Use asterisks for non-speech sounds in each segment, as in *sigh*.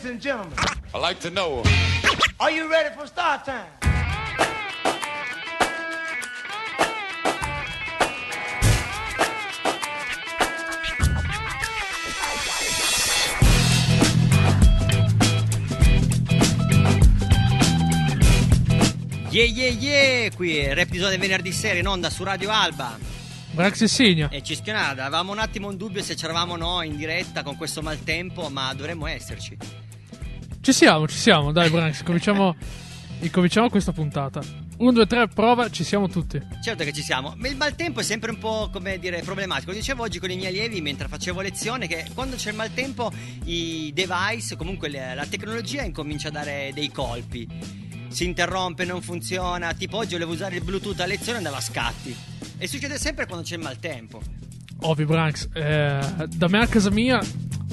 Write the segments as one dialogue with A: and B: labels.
A: Ladies and gentlemen,
B: I like to know.
A: are you ready for start time?
C: Yeah yeah yeah, qui è l'episodio venerdì sera in onda su Radio Alba
D: Brax e Signo.
C: e Cischionada. Avevamo un attimo un dubbio se c'eravamo o no in diretta con questo maltempo, ma dovremmo esserci.
D: Ci siamo, ci siamo. Dai, Brax, *laughs* cominciamo, incominciamo questa puntata. 1, 2, 3, prova, ci siamo tutti.
C: Certo che ci siamo, ma il maltempo è sempre un po' come dire problematico. Lo dicevo oggi con i miei allievi mentre facevo lezione che quando c'è il maltempo i device, comunque la tecnologia incomincia a dare dei colpi. Si interrompe, non funziona. Tipo oggi volevo usare il Bluetooth a lezione e andava a scatti. E succede sempre quando c'è il maltempo.
D: Ovvio, Brax. eh, da me a casa mia,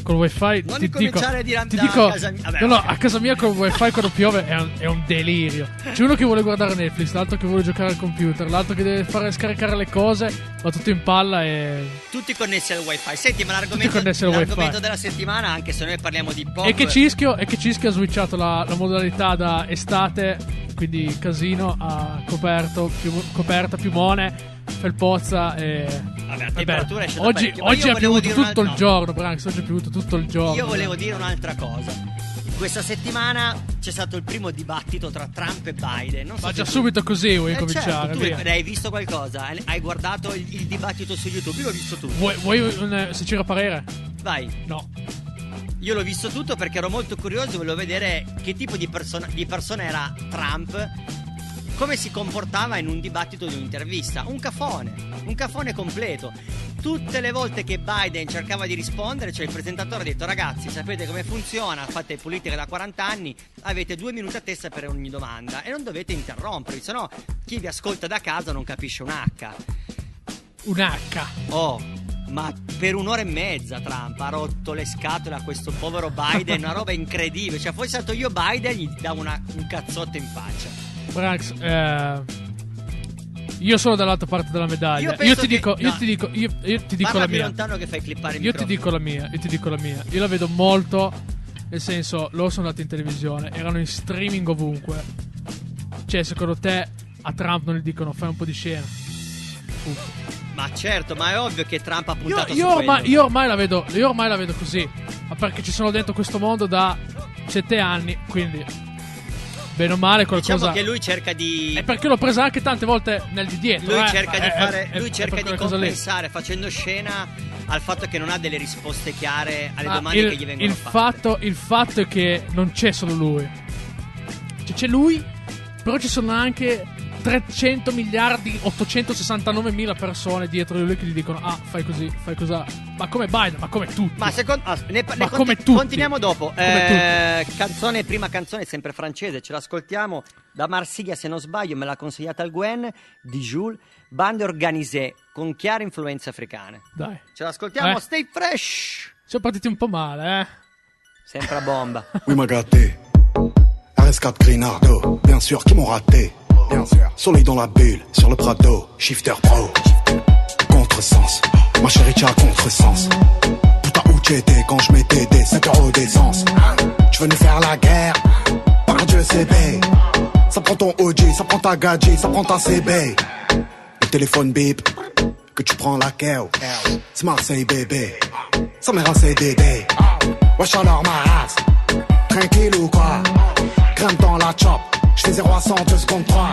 D: col wifi.
C: Non
D: ti dico,
C: a dire
D: ti dico,
C: casa mia. Vabbè,
D: no, no, a casa mia col wifi quando piove è un, è un delirio. C'è uno che vuole guardare Netflix, l'altro che vuole giocare al computer, l'altro che deve fare scaricare le cose, va tutto in palla e.
C: Tutti connessi al wifi. Senti, ma l'argomento, l'argomento della settimana, anche se noi parliamo di pop.
D: E che Cischio, e che Cischio ha switchato la, la modalità da estate, quindi casino, a coperto, più, coperta, piumone, felpozza e...
C: Vabbè, a
D: Vabbè,
C: temperatura esce da
D: oggi, oggi è
C: volevo
D: piovuto tutto il giorno, Branks, oggi è piovuto tutto il giorno.
C: Io volevo dire un'altra cosa. Questa settimana c'è stato il primo dibattito tra Trump e Biden. Non so
D: Ma già
C: tu-
D: subito così vuoi
C: Eh,
D: cominciare,
C: certo, tu hai visto qualcosa? Hai guardato il, il dibattito su YouTube? Io l'ho visto tutto.
D: Vuoi, vuoi un, se c'era parere?
C: Vai.
D: No.
C: Io l'ho visto tutto perché ero molto curioso, volevo vedere che tipo di, persona, di persona era Trump, come si comportava in un dibattito di un'intervista. Un cafone, un cafone completo. Tutte le volte che Biden cercava di rispondere, cioè il presentatore ha detto ragazzi sapete come funziona, fate politica da 40 anni, avete due minuti a testa per ogni domanda e non dovete interrompervi, se no chi vi ascolta da casa non capisce un H.
D: Un H.
C: Oh, ma per un'ora e mezza Trump ha rotto le scatole a questo povero Biden, una roba *laughs* incredibile. Cioè, fossi stato io Biden, gli davo una- un cazzotto in faccia.
D: Branks, eh, io sono dall'altra parte della medaglia.
C: Io
D: Io, ti
C: che-
D: dico, io
C: no.
D: ti dico, io, io ti dico
C: Parla
D: la mia.
C: lontano che fai clippare il
D: Io ti
C: microfono.
D: dico la mia, io ti dico la mia. Io la vedo molto, nel senso, loro sono andati in televisione, erano in streaming ovunque. Cioè, secondo te a Trump non gli dicono fai un po' di scena? Punto.
C: Ma certo, ma è ovvio che Trump ha
D: Io,
C: puntato
D: io
C: su
D: ormai, io ormai la vedo, io ormai la vedo così. Ma perché ci sono dentro questo mondo da sette anni, quindi bene o male qualcosa.
C: Diciamo che lui cerca di...
D: E perché l'ho presa anche tante volte nel di dietro.
C: Lui
D: eh.
C: cerca di,
D: Eh,
C: fare,
D: eh,
C: lui
D: eh,
C: cerca di compensare facendo scena al fatto che non ha delle risposte chiare alle
D: Ah,
C: domande
D: il,
C: che gli vengono
D: il
C: fatte.
D: fatto, il fatto è che non c'è solo lui. Cioè, c'è lui, però ci sono anche 300 miliardi 869 mila persone dietro di lui che gli dicono ah fai così, fai così. Ma come Biden, ma come tutti.
C: Ma secondo ah, ne,
D: Ma
C: ne
D: come
C: conti-
D: tutti.
C: continuiamo dopo. Eh, canzone, prima canzone sempre francese, ce l'ascoltiamo da Marsiglia se non sbaglio, me l'ha consigliata il Gwen di Jules, bande organisée con chiare influenze africane.
D: Dai.
C: Ce l'ascoltiamo,
D: Eh.
C: stay fresh.
D: Siamo partiti un po' male, eh.
C: Sempre a bomba.
E: Oui, m'a gâté. RS4 Grinardo, bien sûr, qui m'ont raté. Soleil dans la bulle, sur le Prado, shifter pro. Contresens, ma chérie, t'as contresens. Putain, où t'étais quand je mettais des 5 euros d'essence? Tu veux nous faire la guerre? Par Dieu, c'est bé. Ça prend ton OG, ça prend ta gadget, ça prend ta CB. Le téléphone bip, que tu prends la keo. C'est Marseille, bébé. Ça m'est rincé Dédé. Wesh alors ma race. Tranquille ou quoi? Grimpe dans la chop. J'fais 0 à 100, 2 secondes 3.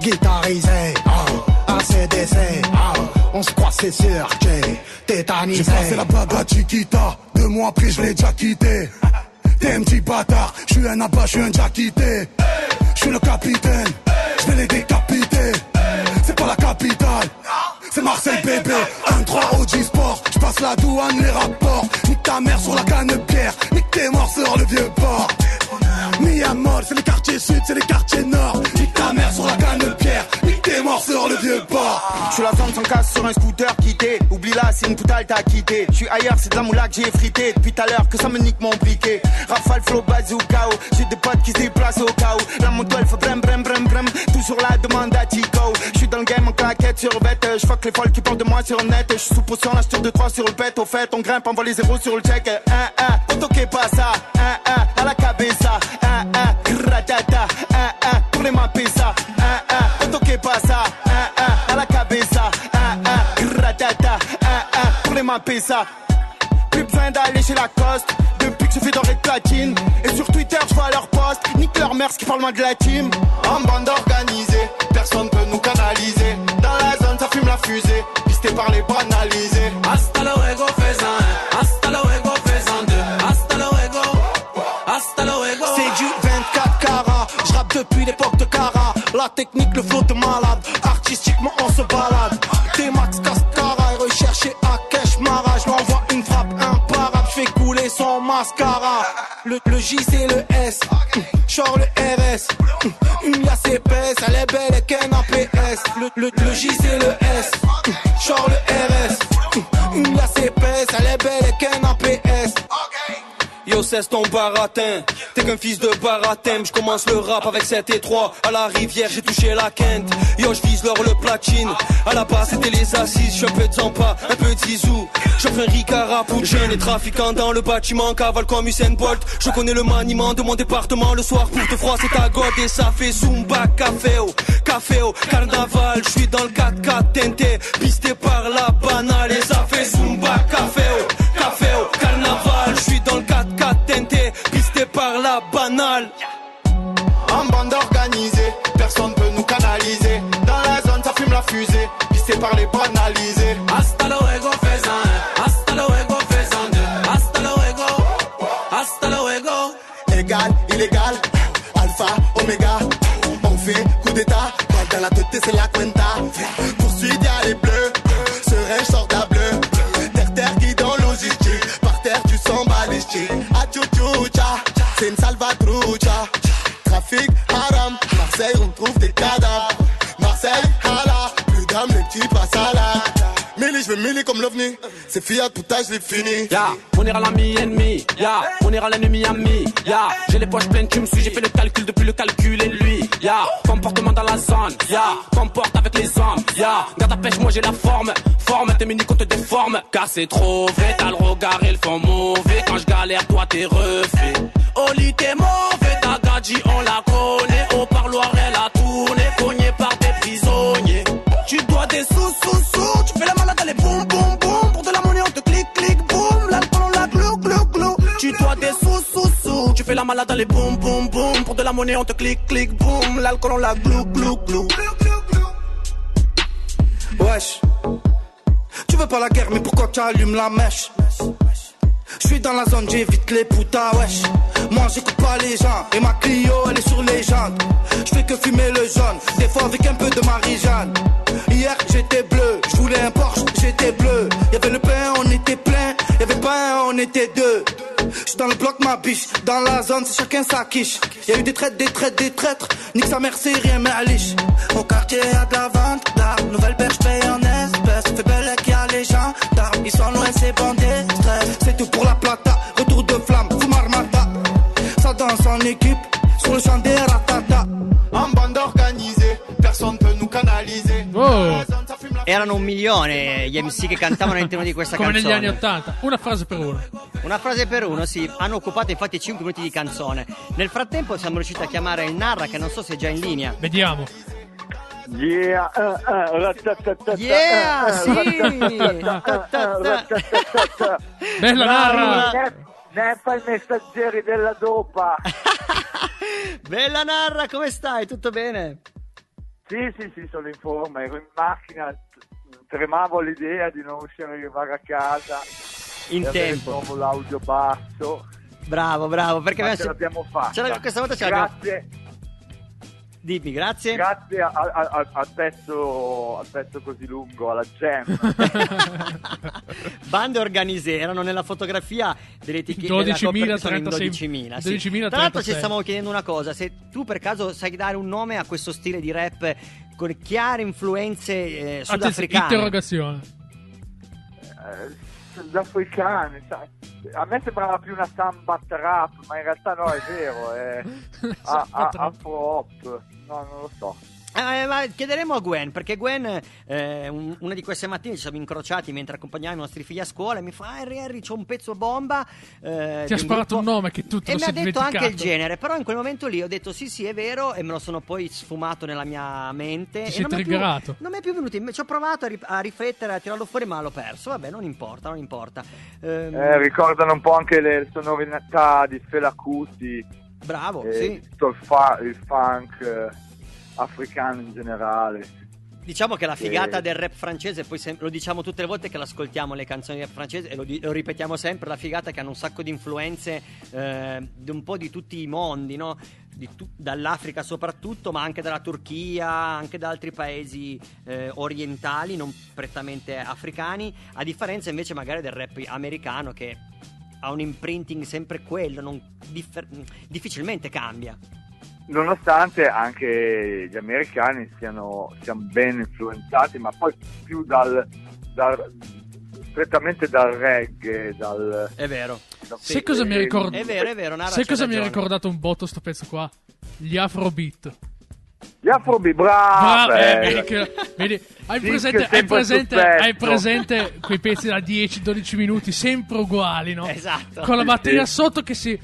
E: Guitarisé. Oh. ACDC. Oh. On se croit, c'est sûr. J'ai tétanisé.
F: J'ai passé la baba Chiquita, deux mois après je l'ai déjà quitté. T'es un petit bâtard, je suis un abat, je suis un déjà quitté. Je suis le capitaine, je vais les décapiter. C'est pas la capitale, c'est Marseille bébé. 1-3 OG Sport, je passe la douane, les rapports. Nique ta mère sur la canne de pierre, nique tes morts sur le vieux port. Mi à c'est les quartiers sud, c'est les quartiers nord. Nique ta mère sur la canne de pierre, nique tes morts sur le vieux port.
G: Je suis la femme sans casse sur un scooter quitté. Oublie là, c'est une poutale t'as quitté. Je suis ailleurs, c'est de la moula que j'ai frité. Depuis tout à l'heure que ça me nique mon briquet. Rafale, flow, bazooka. J'ai des potes qui se déplacent au où. La moto elle fait brem brem brem brem. Toujours la demande à Tico. Je suis dans le game en claquette sur bête. Je fuck les folles qui parlent de moi sur le net. Je suis sous potion, la de 3 sur le pet. Au fait, on grimpe, on voit les zéros sur le check. Un, un, auto qui est pas ça.
H: À la cabeza, un, gratata, un, un, pour les mains pesa, un, un, auto que pasa, un, un, à la cabeza, un, gratata, un, un, pour les mains pesa. Plus besoin d'aller chez Lacoste Depuis que je fais doré de platine Et sur Twitter je vois leurs posts. Nique leur mère qui parle moins de la team. En bande organisée Personne peut nous canaliser. Dans la zone ça fume la fusée. Pisté par les banalisés.
B: Hasta luego,
H: depuis l'époque de Cara La technique, le flow de malade. Artistiquement on se balade. T-Max Cascara Et recherché à Cash Mara Je lui envoie une frappe imparable Je fais couler son mascara. Le, le J c'est le S. Genre le RS Une liasse épaisse Elle est belle et qu'un APS le, le, le J c'est le S. Genre le RS Une liasse épaisse Elle est belle et Yo cesse ton baratin T'es qu'un fils de baratin. Je commence le rap avec 7 et 3 À la rivière j'ai touché la quinte. Yo je vise l'or le platine. À la base c'était les assises. Je suis un peu de Zampa, un peu de Zizou. J'offre un Ricard Poutine Les trafiquants dans le bâtiment. Cavale comme Usain Bolt. Je connais le maniement de mon département. Le soir pour te froid c'est ta god Et ça fait Zumba Caféo Caféo Carnaval Je suis dans le 4x4 teinté. Pisté par la banale. Et ça fait Zumba Caféo Caféo en bande organisée, personne peut nous canaliser. Dans la zone, ça fume la fusée, pisté par les banalisés.
B: Hasta luego, faisant un. Hasta luego, faisant deux. Hasta luego. Hasta luego.
I: Égal, illégal, alpha, oméga. On fait coup d'état, dans la tête c'est la cuenta. Comme l'ovni. C'est Fiat, putain, fini.
B: Ya, on ira l'ami ennemi. Ya, on ira l'ennemi ami. Ya, j'ai les poches pleines, tu me suis, j'ai fait le calcul depuis le calcul et lui. Ya, comportement dans la zone. Ya, comporte avec les hommes. Ya, garde ta pêche, moi j'ai la forme. Forme, tes mini qu'on te déforme. Car c'est trop vrai, t'as le regard et le fond mauvais. Quand je galère, toi t'es refait. Oli, t'es mauvais, ta gadji, on la connaît. Au parloir, elle a Tu dois des sous, sous, sous. Tu fais la malade, allez, boum, boum, boum. Pour de la monnaie, on te clique, clique, boum. L'alcool, on la glou, glou, glou.
I: Wesh. Tu veux pas la guerre, mais pourquoi tu allumes la mèche? Je suis dans la zone, j'évite les putas, wesh. Moi j'écoute pas les gens, et ma Clio elle est sur les jantes. Je fais que fumer le jaune, des fois avec un peu de Marie-Jeanne. Hier j'étais bleu, je voulais un Porsche, j'étais bleu. Y'avait le pain, on était plein, y'avait pas un, on était deux. Dans le bloc ma biche, dans la zone c'est chacun sa quiche. Y'a eu des traites, des traites, des traîtres, nique sa mère c'est rien mais à liche. Au quartier y'a de la vente d'armes, nouvelle berge paye en espèces. Fait belle qu'il y a les gens d'armes, ils sont loin c'est bandés, stress. C'est tout pour la plata, retour de flamme, Fumar Mata. Ça danse en équipe, sur le champ des ratata.
H: En bande organisée, personne peut nous canaliser.
D: Oh.
C: Erano un milione gli MC che cantavano all'interno di questa
D: Come negli
C: canzone.
D: anni Ottanta. Una frase per uno.
C: Una frase per uno, sì. Hanno occupato infatti 5 minuti di canzone. Nel frattempo siamo riusciti a chiamare il Narra, che non so se è già in linea.
D: Vediamo.
J: Yeah, uh, uh,
C: Yeah, sì.
D: Bella Narra.
J: Ne- Nefa i messaggeri della dopa. *laughs*
C: Bella Narra, come stai? Tutto bene?
J: Sì, sì, sì, sono in forma, ero in macchina, tremavo l'idea di non riuscire a arrivare a casa.
C: In tempo.
J: nuovo l'audio basso.
C: Bravo, bravo, perché abbiamo-
J: ce l'abbiamo fatta.
C: ce l'abbiamo- questa volta ce l'abbiamo
J: Grazie,
C: Dimmi, grazie.
J: grazie a- a- a- al, pezzo, al pezzo così lungo, alla jam. *laughs*
C: Bande organise erano nella fotografia dell'etichetta
D: 12.000,
C: sono in
D: 36.
C: 12.000, sì.
D: 12.000,
C: Tra l'altro ci
D: 36.
C: stavamo chiedendo una cosa, se tu per caso sai dare un nome a questo stile di rap con chiare influenze eh, sudafricane.
D: interrogazione.
J: Eh, Sudafricani, sai. a me sembrava più una samba trap, ma in realtà no, è vero, è *laughs* afro hop, no, non lo so.
C: Eh, ma chiederemo a Gwen, perché Gwen, eh, un- una di queste mattine ci siamo incrociati mentre accompagnavamo i nostri figli a scuola e mi fa, Harry, Harry, c'ho un pezzo bomba. eh,
D: Ti ha sparato
C: gruppo".
D: un nome che tu te
C: E
D: lo
C: mi ha
D: sei
C: detto anche il genere, però in quel momento lì ho detto sì sì è vero e me lo sono poi sfumato nella mia mente.
D: Ti
C: e
D: sei
C: non mi è più-
D: triggerato.
C: non mi è più venuto in mente, ci ho provato a, ri- a riflettere, a tirarlo fuori ma l'ho perso, vabbè non importa, non importa. Ehm,
J: Eh, ricordano un po' anche le sonorità di Fela Kuti,
C: bravo,
J: e
C: sì.
J: tutto il, fa- il funk eh, africano in generale.
C: Diciamo che la figata
J: Sì.
C: del rap francese, poi sem- lo diciamo tutte le volte che l'ascoltiamo le canzoni del francese e lo, di- lo ripetiamo sempre, la figata che hanno un sacco di influenze eh, di un po' di tutti i mondi, no? Tu- dall'Africa soprattutto, ma anche dalla Turchia, anche da altri paesi eh, orientali, non prettamente africani, a differenza invece magari del rap americano che ha un imprinting sempre quello, non differ- difficilmente cambia.
J: Nonostante anche gli americani siano, siano ben influenzati, ma poi più dal, dal- strettamente dal reggae, dal...
C: È vero.
J: da-
D: Sai cosa mi ha ricordato?
C: È vero, è vero,
D: Sai cosa mi ha ricordato un botto sto pezzo qua? Gli Afrobeat.
J: Gli afrobeat, bravo!
D: Eh,
J: eh,
D: vedi, che- vedi, hai presente, hai, presente, hai presente quei pezzi da 10-12 minuti, sempre uguali, no?
C: Esatto.
D: Con la batteria
J: sì.
D: sotto che, si,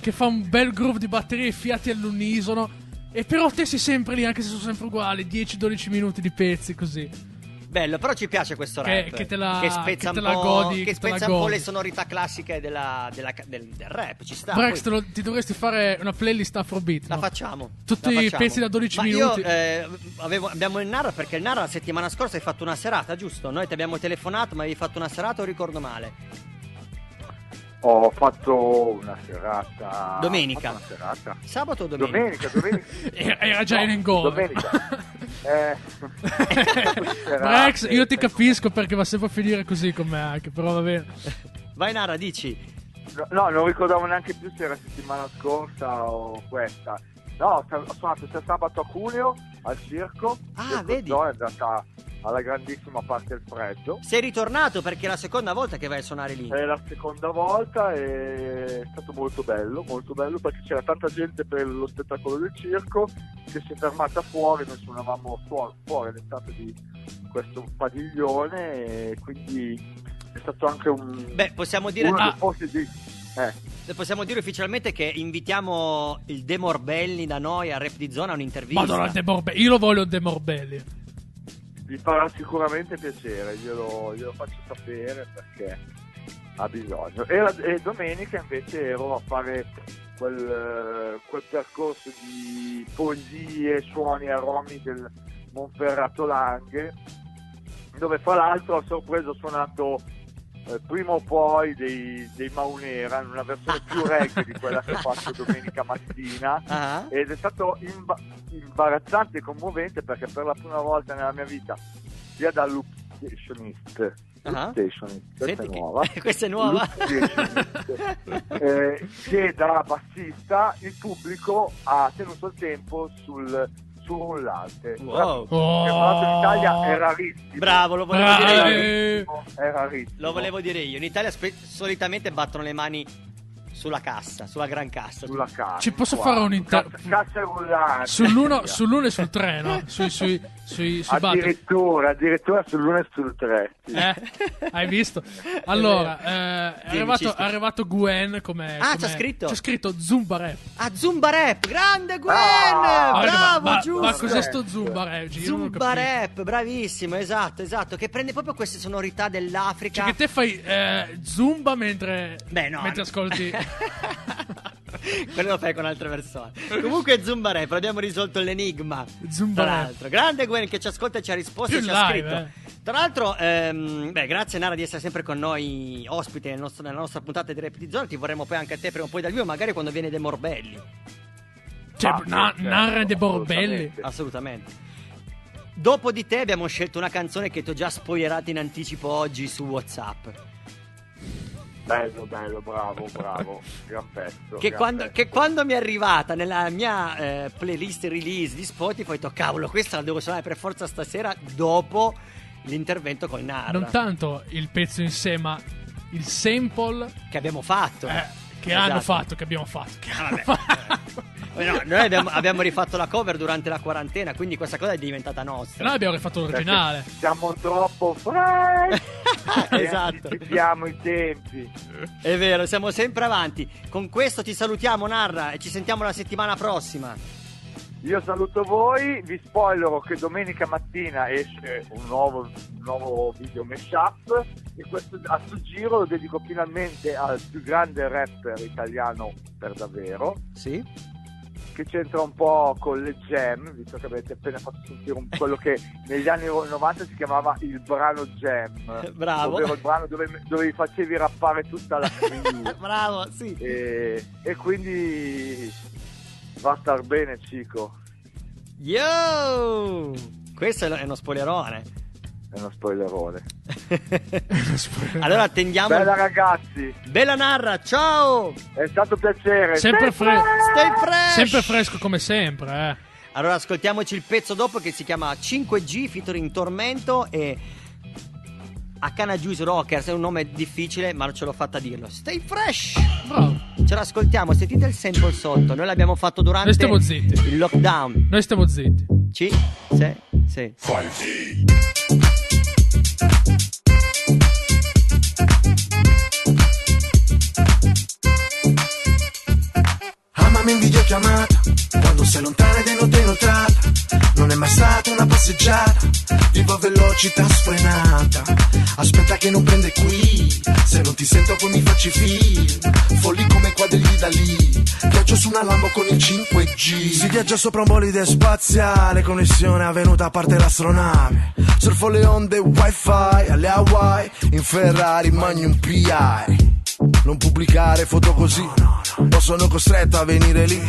D: che fa un bel groove di batterie e fiati all'unisono. E però te sei sempre lì, anche se sono sempre uguali, 10-12 minuti di pezzi così.
C: Bello, però ci piace questo
D: Che-
C: rap.
D: che te la-
C: spezza
D: che te
C: un
D: la
C: po',
D: godi,
C: che
D: che
C: spezza un po' le sonorità classiche della- della- del, del rap. Ci sta.
D: Brex,
C: poi
D: lo- ti dovresti fare una playlist Afrobeat.
C: la
D: no?
C: facciamo.
D: Tutti i pezzi da 12
C: Ma
D: minuti.
C: Io, eh, avevo- abbiamo il Nara perché il Nara la settimana scorsa hai fatto una serata, giusto? Noi ti abbiamo telefonato, ma avevi fatto una serata o ricordo male?
J: Ho fatto una serata...
C: Domenica.
J: Una serata.
C: Sabato o domenica?
J: Domenica, domenica. *laughs*
D: Era- già in Angola.
J: Domenica. *laughs* Eh, *laughs*
D: Brex, io ti capisco perché va sempre a finire così con me anche, però va bene.
C: Vai Nara, dici.
J: No, no, non ricordavo neanche più se era settimana scorsa o questa. No, ho suonato sabato a Cuneo al circo.
C: Ah,
J: Circo
C: vedi?
J: Zoo, è andata alla grandissima parte del freddo.
C: Sei ritornato perché è la seconda volta che vai a suonare lì.
J: È la seconda volta e è stato molto bello, molto bello perché c'era tanta gente per lo spettacolo del circo che si è fermata fuori, noi suonavamo fuori, fuori all'entrata di questo padiglione e quindi è stato anche un...
C: Beh, possiamo dire,
J: uno
C: ah,
J: dei posti di... Eh.
C: possiamo dire ufficialmente che invitiamo il De Morbelli da noi a Rap di Zona a un'intervista.
D: Madonna, De Morbelli. Io lo voglio De Morbelli.
J: Vi farà sicuramente piacere, glielo, glielo faccio sapere perché ha bisogno. E, la- e domenica invece ero a fare quel, quel percorso di poesie, suoni, aromi del Monferrato Langhe, dove fra l'altro a sorpresa ho suonato eh, prima o poi dei, dei Maunera in una versione più *laughs* reggae di quella che ho fatto domenica mattina
C: Ah,
J: ed è stato imba- imbarazzante e commovente perché per la prima volta nella mia vita sia da loop stationist loop
C: Ah.
J: questa
C: Senti
J: è
C: che-
J: nuova *laughs*
C: questa è nuova.
J: Eh, che da bassista il pubblico ha tenuto il tempo sul, sul rullante
C: Wow.
D: Oh.
J: in Italia è rarissimo
C: Bravo, lo volevo
D: Bravo.
C: dire io.
J: È rarissimo
C: Lo volevo dire io. In Italia spe- solitamente battono le mani sulla cassa, sulla gran cassa.
J: sulla cassa
D: Ci posso
J: Qua.
D: fare un inter-
J: cassa, rullante
D: Sull'uno, sull'uno e sul tre, no? Sui, sui, sui, sui
J: addirittura addirittura sull'1 e sul 3
D: Eh? Hai visto? Allora, eh, è, arrivato, è arrivato Gwen come.
C: Ah, c'ha scritto?
D: C'è scritto Zumba Rap.
C: Ah, Zumba Rap, grande Gwen!
J: Ah,
C: bravo,
D: ma,
C: giusto.
D: ma cos'è sto Zumba Rap?
C: Zumba. Rap, bravissimo, esatto, esatto, che prende proprio queste sonorità dell'Africa.
D: Cioè, che te fai eh, Zumba mentre,
C: Beh, no.
D: mentre ascolti. *laughs* *laughs*
C: Quello lo fai con altre persone. Comunque Zumba Rap, abbiamo risolto l'enigma.
D: Zumba
C: Tra l'altro, grande Gwen che ci ascolta e ci ha risposto e ci ha scritto.
D: eh.
C: Tra l'altro, ehm, beh, grazie Nara di essere sempre con noi ospite nel nostro- nella nostra puntata di Rap di Zona. Ti vorremmo poi anche a te prima o poi dal vivo, magari quando viene De Morbelli.
D: Cioè,
J: Ah,
D: na-
J: certo,
D: narra dei borbelli.
J: assolutamente.
C: Assolutamente. Dopo di te abbiamo scelto una canzone che ti ho già spoilerato in anticipo oggi su WhatsApp.
J: Bello, bello, bravo, bravo. Gran pezzo.
C: Che
J: gran
C: quando,
J: pezzo.
C: che quando mi è arrivata nella mia eh, playlist release di Spotify, ho detto cavolo, questa la devo suonare per forza stasera dopo l'intervento con Nara
D: Non tanto il pezzo in sé, ma il sample
C: che abbiamo fatto.
D: eh, che
C: Esatto.
D: hanno fatto, che abbiamo fatto. Che
C: Ah,
D: hanno
C: vabbè.
D: fatto. *laughs* *laughs*
C: Eh no, noi abbiamo, abbiamo rifatto la cover durante la quarantena, quindi questa cosa è diventata nostra.
D: Noi abbiamo rifatto l'originale.
J: Perché Siamo troppo fresh. *laughs*
C: Esatto.
J: Anticipiamo i tempi.
C: È vero, siamo sempre avanti. Con questo ti salutiamo, Narra, e ci sentiamo la settimana prossima.
J: Io saluto voi, vi spoilerò che domenica mattina esce un nuovo, un nuovo video mashup e questo, a sto giro lo dedico finalmente al più grande rapper italiano per davvero,
C: Sì?
J: Che c'entra un po' con le jam, visto che avete appena fatto sentire un- quello che negli anni 90 si chiamava il brano jam, *laughs*
C: Bravo.
J: ovvero il brano dove, dove facevi rappare tutta la *laughs* crew.
C: Bravo, sì.
J: e, e quindi va a star bene, Cico.
C: Yo! Questo è uno spoilerone.
J: È uno spoilerone. *laughs*
C: allora attendiamo.
J: Bella ragazzi,
C: Bella Narra, ciao!
J: è stato un piacere.
D: Sempre,
J: Stay
D: fre-
C: Stay fresh!
D: sempre fresco come sempre, eh.
C: Allora ascoltiamoci il pezzo dopo che si chiama 5G featuring Tormento e Akana Juice Rockers, è un nome difficile ma non ce l'ho fatta a dirlo. Stay fresh!
D: Bravo.
C: Ce l'ascoltiamo, sentite il sample sotto, noi l'abbiamo fatto durante
D: Noi stiamo zitti.
C: il lockdown.
D: Noi stiamo zitti.
C: Ci, se, se.
F: Amami in videochiamata Quando sei lontana ed è notte inoltrata Non è mai stata una passeggiata. Vivo a velocità sfrenata. Aspetta che non prende qui. Se non ti sento poi mi facci film Folli come quadri da lì. Viaggio su una Lambo con il 5G Si viaggia sopra un bolide spaziale Connessione avvenuta a parte l'astronave. Surfo le onde wifi alle Hawaii In Ferrari Magnum PI non pubblicare foto così. O sono costretto a venire lì.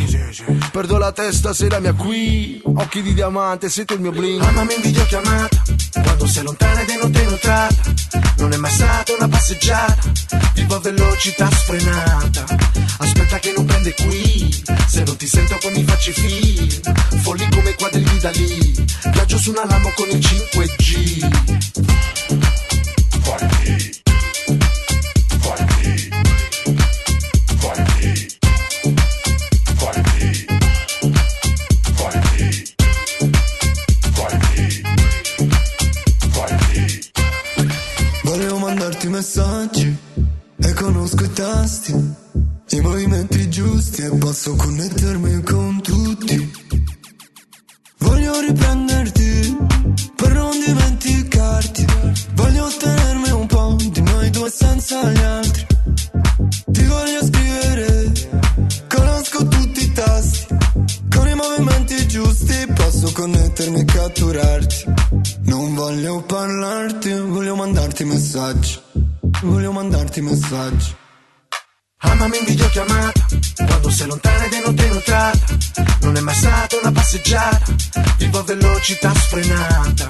F: Perdo la testa se la mia qui. Occhi di diamante, sento il mio bling. Amami in videochiamata Quando sei lontana ed è notte inoltrata. Non è mai stata una passeggiata. Vivo a velocità sfrenata. Aspetta che non prende qui. Se non ti sento poi mi facci film Folli come quadri di Dalì. Viaggio su una Lambo con il 5G
K: messaggi e conosco i tasti, i movimenti giusti e posso connettermi con tutti. Voglio riprenderti per non dimenticarti. Voglio ottenermi un po' di noi due senza gli altri. Ti voglio scrivere, conosco tutti i tasti. Con i movimenti giusti posso connettermi e catturarti. Non voglio parlarti, voglio mandarti messaggi. Voglio mandarti messaggi.
F: Amami in videochiamata. Quando sei lontana ed è notte inoltrata Non è mai stata una passeggiata. Vivo a velocità sfrenata.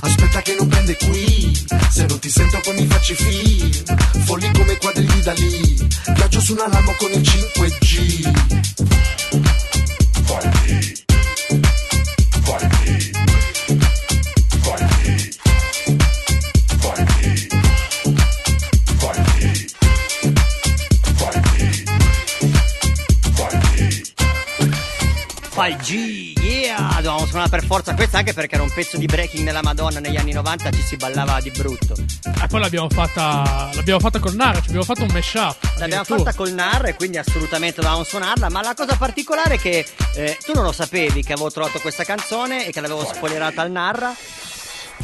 F: Aspetta che non prende qui. Se non ti sento poi mi facci film Folli come quadri di Dalì. Viaggio su una Lambo con il 5G
C: Fai G, yeah! Dovevamo suonare per forza questa anche perché era un pezzo di breaking della Madonna negli anni 90, ci si ballava di brutto.
D: E poi l'abbiamo fatta. L'abbiamo fatta con Nara, ci abbiamo fatto un mashup.
C: L'abbiamo fatta col NAR e quindi assolutamente dovevamo suonarla, ma la cosa particolare è che eh, tu non lo sapevi che avevo trovato questa canzone e che l'avevo spoilerata al Narra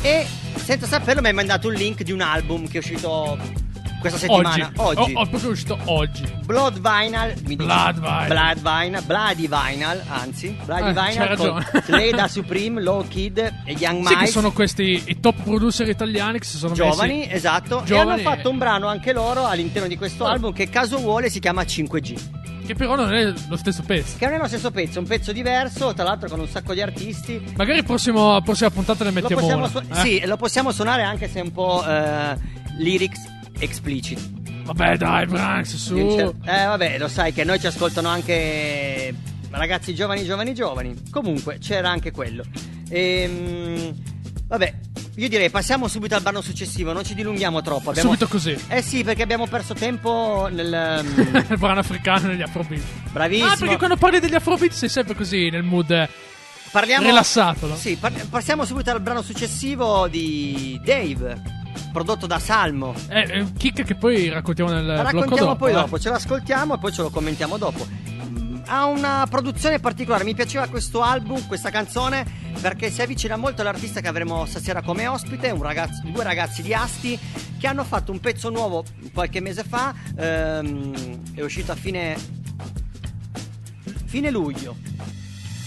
C: e senza saperlo mi hai mandato un link di un album che è uscito questa settimana,
D: Oggi.
C: oggi.
D: Oh, oh, proprio uscito oggi.
C: Blood Vinyl, mi dici-
D: Blood Vinyl.
C: Blood Vinyl, Bloody Vinyl, anzi, Bloody
D: Eh,
C: Vinyl con. *laughs* Leda Supreme, Low Kid e Young
D: Sì,
C: Mice.
D: che sono questi i top producer italiani che si sono
C: Giovani,
D: messi.
C: esatto,
D: Giovani
C: e hanno fatto un brano anche loro all'interno di questo
D: Oh.
C: album che caso vuole si chiama 5G.
D: Che però non è lo stesso pezzo.
C: Che non è lo stesso pezzo, è un pezzo diverso, tra l'altro con un sacco di artisti.
D: Magari prossimo, prossima puntata ne mettiamo una.
C: su-
D: eh?
C: sì, lo possiamo suonare anche se è un po' eh, lyrics explicit.
D: Vabbè, dai, Branks, su.
C: Eh vabbè, lo sai che noi ci ascoltano anche ragazzi giovani, giovani, giovani. Comunque c'era anche quello. Ehm, vabbè, Io direi passiamo subito al brano successivo, non ci dilunghiamo troppo. Abbiamo...
D: Subito così.
C: Eh sì, perché abbiamo perso tempo nel. *laughs*
D: Il brano africano negli afrobeat.
C: Bravissimo.
D: Ah, perché quando parli degli afrobeat sei sempre così nel mood eh,
C: Parliamo...
D: rilassato. no?
C: Sì, par- passiamo subito al brano successivo di Dave, prodotto da Salmo.
D: Eh, è un kick che poi raccontiamo nel
C: La raccontiamo poi
D: eh.
C: dopo, ce l'ascoltiamo e poi ce lo commentiamo dopo. Ha una produzione particolare, mi piaceva questo album, questa canzone, perché si avvicina molto all'artista che avremo stasera come ospite, un ragazzo- due ragazzi di Asti che hanno fatto un pezzo nuovo qualche mese fa, ehm, è uscito a fine, fine luglio.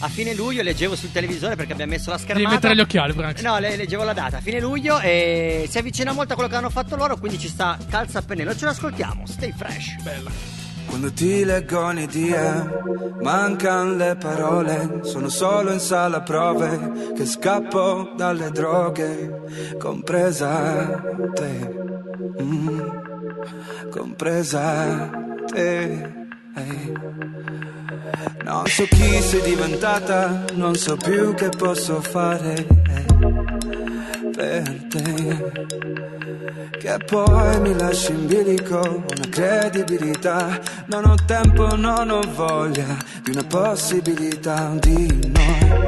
C: A fine luglio leggevo sul televisore perché abbiamo messo la
D: Devi
C: schermata.
D: mettere gli occhiali, Branx.
C: No, le- leggevo la data, fine luglio e si avvicina molto a quello che hanno fatto loro, quindi ci sta calza a pennello. Ce l'ascoltiamo, stay fresh.
D: Bella.
L: Quando ti leggo nei DM, mancano le parole, sono solo in sala prove, che scappo dalle droghe, compresa te, Mm, compresa te. Ehi. Non so chi sei diventata, non so più che posso fare eh, per te. Che poi mi lasci in bilico una credibilità. Non ho tempo, non ho voglia di una possibilità di noi.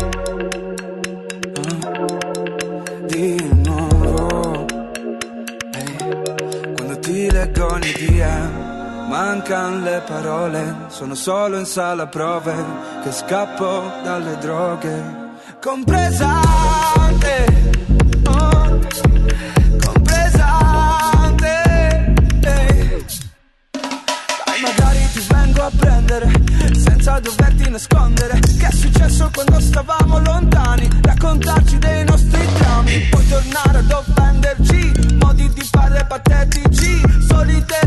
L: Ah, Di nuovo. Eh, Quando ti leggo nei DM, mancano le parole. Sono solo in sala prove che scappo dalle droghe. Compresa te. Oh compresa te magari ti vengo a prendere senza doverti nascondere Che è successo quando stavamo lontani Raccontarci dei nostri drammi Poi tornare ad offenderci Τι πάρε πα και τι γη, Σολίτε.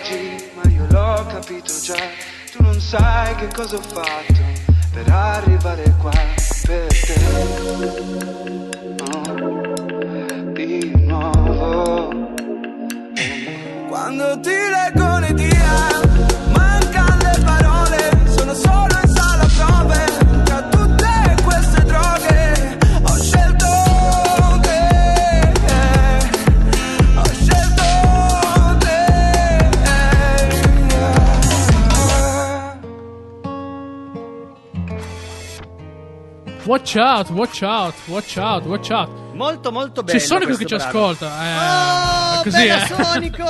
L: Oggi, ma io l'ho capito già. Tu non sai che cosa ho fatto per arrivare qua per te. Oh, di nuovo. Quando ti leggo
D: Watch out, watch out, watch out, watch out.
C: Molto molto bello.
D: C'è Sonico che ci
C: brano.
D: ascolta. Eh,
C: Oh,
D: così
C: bella
D: eh.
C: Sonico!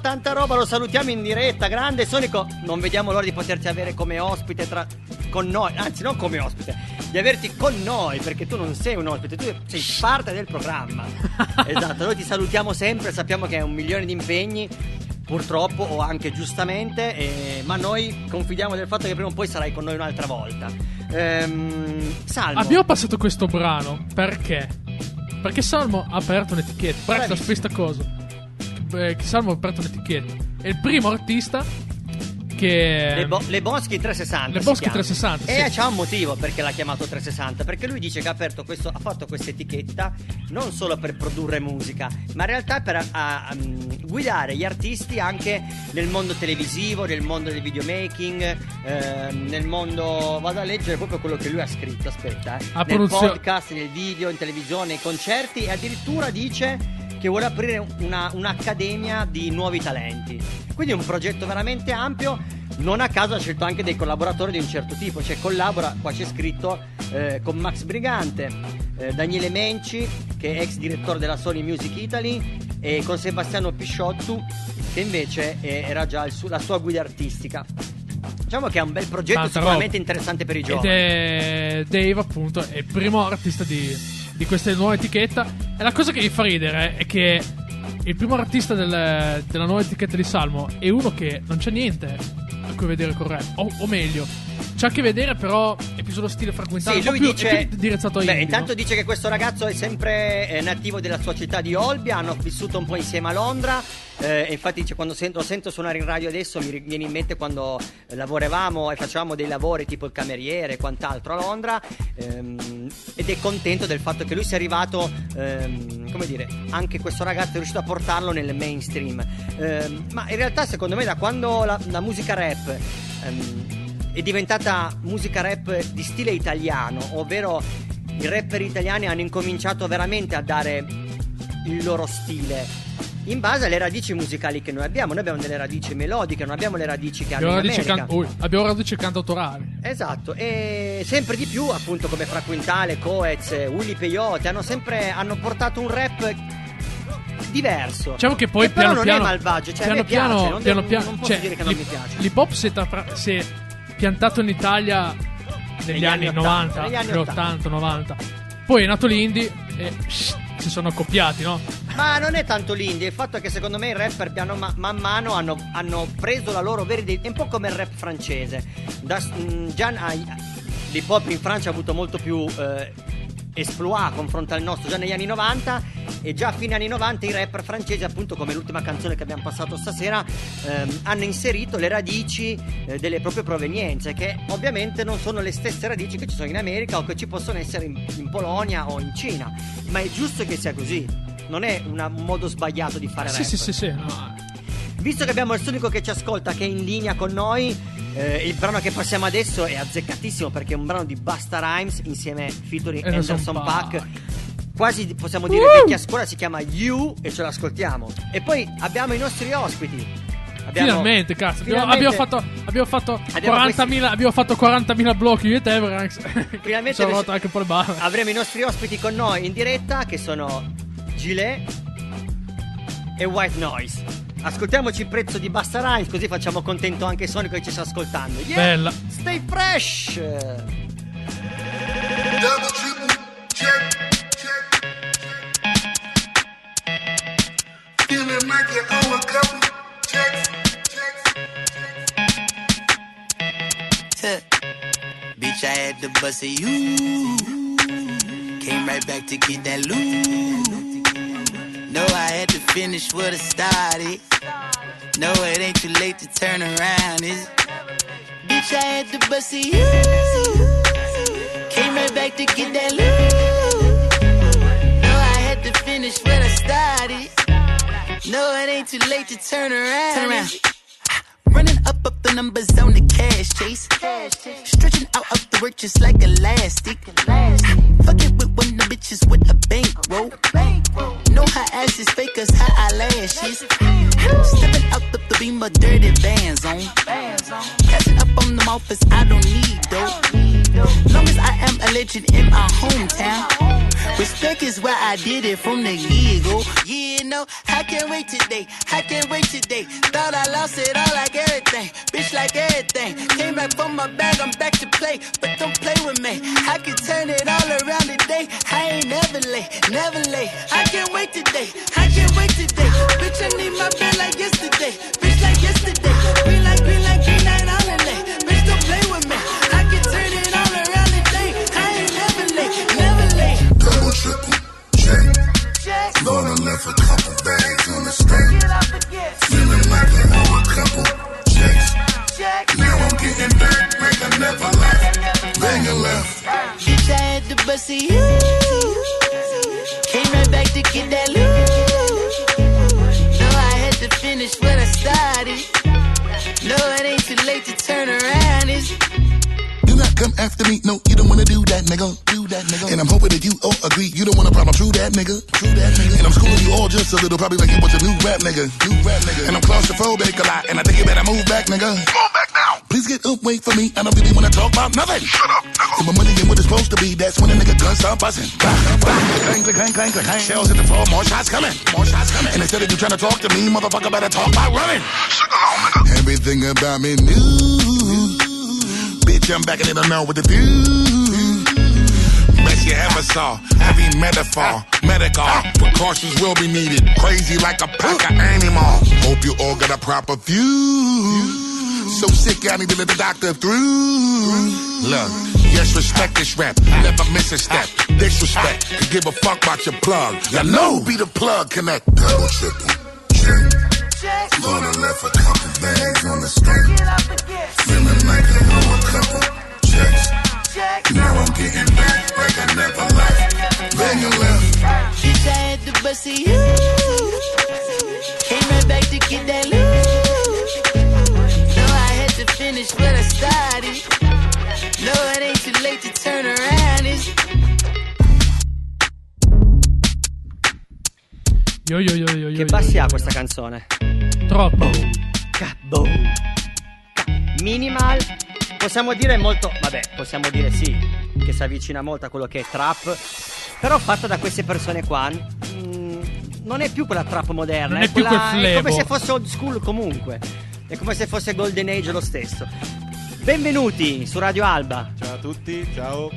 C: Tanta roba, lo salutiamo in diretta. Grande Sonico, non vediamo l'ora di poterti avere come ospite tra- con noi, anzi non come ospite, di averti con noi, perché tu non sei un ospite, tu sei parte del programma. *laughs* esatto, noi ti salutiamo sempre, sappiamo che hai un milione di impegni. Purtroppo o anche giustamente, eh, ma noi confidiamo del fatto che prima o poi sarai con noi un'altra volta. Ehm, Salmo,
D: Abbiamo passato questo brano perché? Perché Salmo ha aperto un'etichetta.
C: Bravissimo.
D: questa cosa. Eh, Salmo ha aperto un'etichetta. È il primo artista che.
C: Le, Bo- le Boschi 360.
D: Le Boschi
C: chiama.
D: 360,
C: E
D: sì.
C: c'ha un motivo perché l'ha chiamato 360. Perché lui dice che ha, aperto questo, ha fatto questa etichetta non solo per produrre musica, ma in realtà per a- a- mm, guidare gli artisti anche nel mondo televisivo, nel mondo del videomaking, ehm, nel mondo. Vado a leggere proprio quello che lui ha scritto. Aspetta, eh. Nel
D: produzio-
C: podcast, nel video, in televisione, nei concerti e addirittura dice che vuole aprire una- un'accademia di nuovi talenti. Quindi è un progetto veramente ampio. Non a caso ha scelto anche dei collaboratori di un certo tipo, cioè collabora, qua c'è scritto, eh, con Max Brigante, eh, Daniele Menci, che è ex direttore della Sony Music Italy, e con Sebastiano Pisciottu, che invece eh, era già suo- la sua guida artistica. Diciamo che è un bel progetto,
D: Tanta
C: sicuramente
D: roba.
C: interessante per i
D: Ed
C: giovani.
D: è Dave, appunto, è il primo artista di, di questa nuova etichetta. E la cosa che mi fa ridere è che il primo artista del- della nuova etichetta di Salmo è uno che non c'è niente a che vedere con rap. O, o meglio, c'ha a che vedere, però è più sullo stile fraquintale.
C: Sì, lui
D: più,
C: dice.
D: più indirizzato a
C: Beh,
D: indie,
C: intanto
D: no?
C: dice che questo ragazzo è sempre eh, nativo della sua città di Olbia. Hanno vissuto un po' insieme a Londra. eh, infatti dice quando sento, lo sento suonare in radio adesso mi viene in mente quando lavoravamo e facevamo dei lavori tipo il cameriere e quant'altro a Londra ehm, ed è contento del fatto che lui sia arrivato ehm, come dire anche questo ragazzo è riuscito a portarlo nel mainstream Ehm, ma in realtà secondo me da quando la, la musica rap ehm, è diventata musica rap di stile italiano, ovvero i rapper italiani hanno incominciato veramente a dare il loro stile in base alle radici musicali che noi abbiamo. Noi abbiamo delle radici melodiche, non abbiamo le radici che hanno
D: Abbiamo
C: in
D: radici,
C: America.
D: can- ui, abbiamo radici cantautorali.
C: Esatto, e sempre di più, appunto, come Fra Quintale, Coez, Willy Peyote, hanno sempre hanno portato un rap diverso.
D: Diciamo che poi
C: Che però
D: piano
C: non
D: piano,
C: è malvagio, cioè
D: piano
C: me piace,
D: piano,
C: non
D: piano
C: devo-
D: piano,
C: non posso
D: cioè,
C: dire che non
D: l'hip-
C: mi piace.
D: L'hip hop si è, tra- si è piantato in Italia negli,
C: Negli
D: anni,
C: anni
D: 90,
C: 80, negli anni
D: negli 80, 90. Poi è nato l'indie e shh, si sono accoppiati, no?
C: Ma non è tanto l'indie, il fatto è che secondo me i rapper piano ma- man mano hanno, hanno preso la loro vera identità, è un po' come il rap francese. Da, mm, già ai- l'hip hop in Francia ha avuto molto più eh, esploit confronto al nostro già negli anni 90 e già a fine anni 90 i rapper francesi, appunto come l'ultima canzone che abbiamo passato stasera, ehm, hanno inserito le radici eh, delle proprie provenienze, che ovviamente non sono le stesse radici che ci sono in America o che ci possono essere in, in Polonia o in Cina, ma è giusto che sia così. Non è una- un modo sbagliato di fare
D: Sì,
C: rap.
D: sì, sì, sì. no.
C: Visto che abbiamo il Sonico che ci ascolta, che è in linea con noi, eh, il brano che passiamo adesso è azzeccatissimo perché è un brano di Basta Rhymes insieme featuring
D: Anderson
C: Anderson.
D: Paak.
C: Quasi possiamo dire
D: Uh!
C: vecchia scuola, si chiama You e ce l'ascoltiamo. E poi abbiamo i nostri ospiti. Abbiamo-
D: Finalmente, cazzo. Abbiamo,
C: Finalmente-
D: abbiamo fatto, abbiamo fatto
C: Abbiamo
D: 40.000, abbiamo fatto 40.000 blocchi io e te. *laughs*
C: Finalmente
D: Sono rotto anche un po' le balle.
C: avremo i nostri ospiti con noi in diretta che sono Gilet e White Noise. Ascoltiamoci il prezzo di Basta Rhymes così facciamo contento anche Sonico che ci sta ascoltando. Yeah!
D: Bella.
C: Stay fresh!
M: Double, triple, check, check. Feeling like you owe a couple checks, checks.
N: Bitch, I had to bust a you. Came right back to get that loot. No, I had to finish what I started. No, it ain't too late to turn around, is it? Bitch, I had to bust a you. Came right back to get that loot. No, I had to finish what I started. No, it ain't too late to turn around. Turn around. Ah, running up up the numbers on the cash chase. Stretching out up the work just like elastic. The, the of dirty bands on. Catching up on them offers I don't need though. Long as I am a legend in my hometown. Respect is why I did it from the get-go. Yeah, no, I can't wait today. I can't wait today. Thought I lost it all like everything. Bitch, like everything. Came back from my bag, I'm back to play. But don't play with me. I can turn it all around today. I ain't never late, never late. I can't wait today. I can't wait today. Bitch, I need my bed like yesterday.
M: Check. Gonna left a couple bags on the stand. Feeling like I owe a couple checks. Now I'm getting back like I never left. Left.
N: I to bust a you. Came right back to get that loot.
M: Come after me, no, you don't wanna do that, nigga. Do that, nigga. And I'm hoping that you all agree, you don't want a problem, true that, nigga. True that, nigga. And I'm schooling you all just a little, probably like you was a new rap, nigga. New rap, nigga. And I'm claustrophobic a lot, and I think you better move back, nigga. Move back now. Please get up, wait for me. I don't really wanna talk about nothing. Shut up, nigga. And my money ain't what it's supposed to be. That's when a nigga guns start buzzing. Bah, bah. Clang, clang, clang, clang. Shells hit the floor, more shots coming. More shots coming. And instead of you trying to talk to me, motherfucker better talk by running. Everything about me new. I'm back and they don't know what to do. Best you ever saw. Heavy metaphor, medical. Precautions will be needed. Crazy like a pack of animals. Hope you all got a proper view. So sick, I needed the doctor through. Look, yes, respect this rap. Never miss a step. Disrespect. Give a fuck about your plug. Y'all know be the plug connect. Double triple. Check. Gonna left a couple bags on the street. Feeling like I owe a couple checks. Now I'm getting back like I never left. Bang and left.
N: Bitch, I had to bust it, you. Came right back to get that loot. Know I had to finish what I started. No, it ain't too late to turn around. It's
D: Yo, yo, yo, yo, yo,
C: Che
D: yo,
C: bassi ha questa canzone?
D: Troppo.
C: Boom. Minimal, possiamo dire molto, vabbè, possiamo dire sì, che si avvicina molto a quello che è trap, però fatta da queste persone qua, mm, non è più quella trap moderna,
D: Non è più
C: quella-
D: quel
C: è come
D: flevo.
C: se fosse old school comunque, è come se fosse Golden Age lo stesso. Benvenuti su Radio Alba,
O: Ciao a tutti, ciao.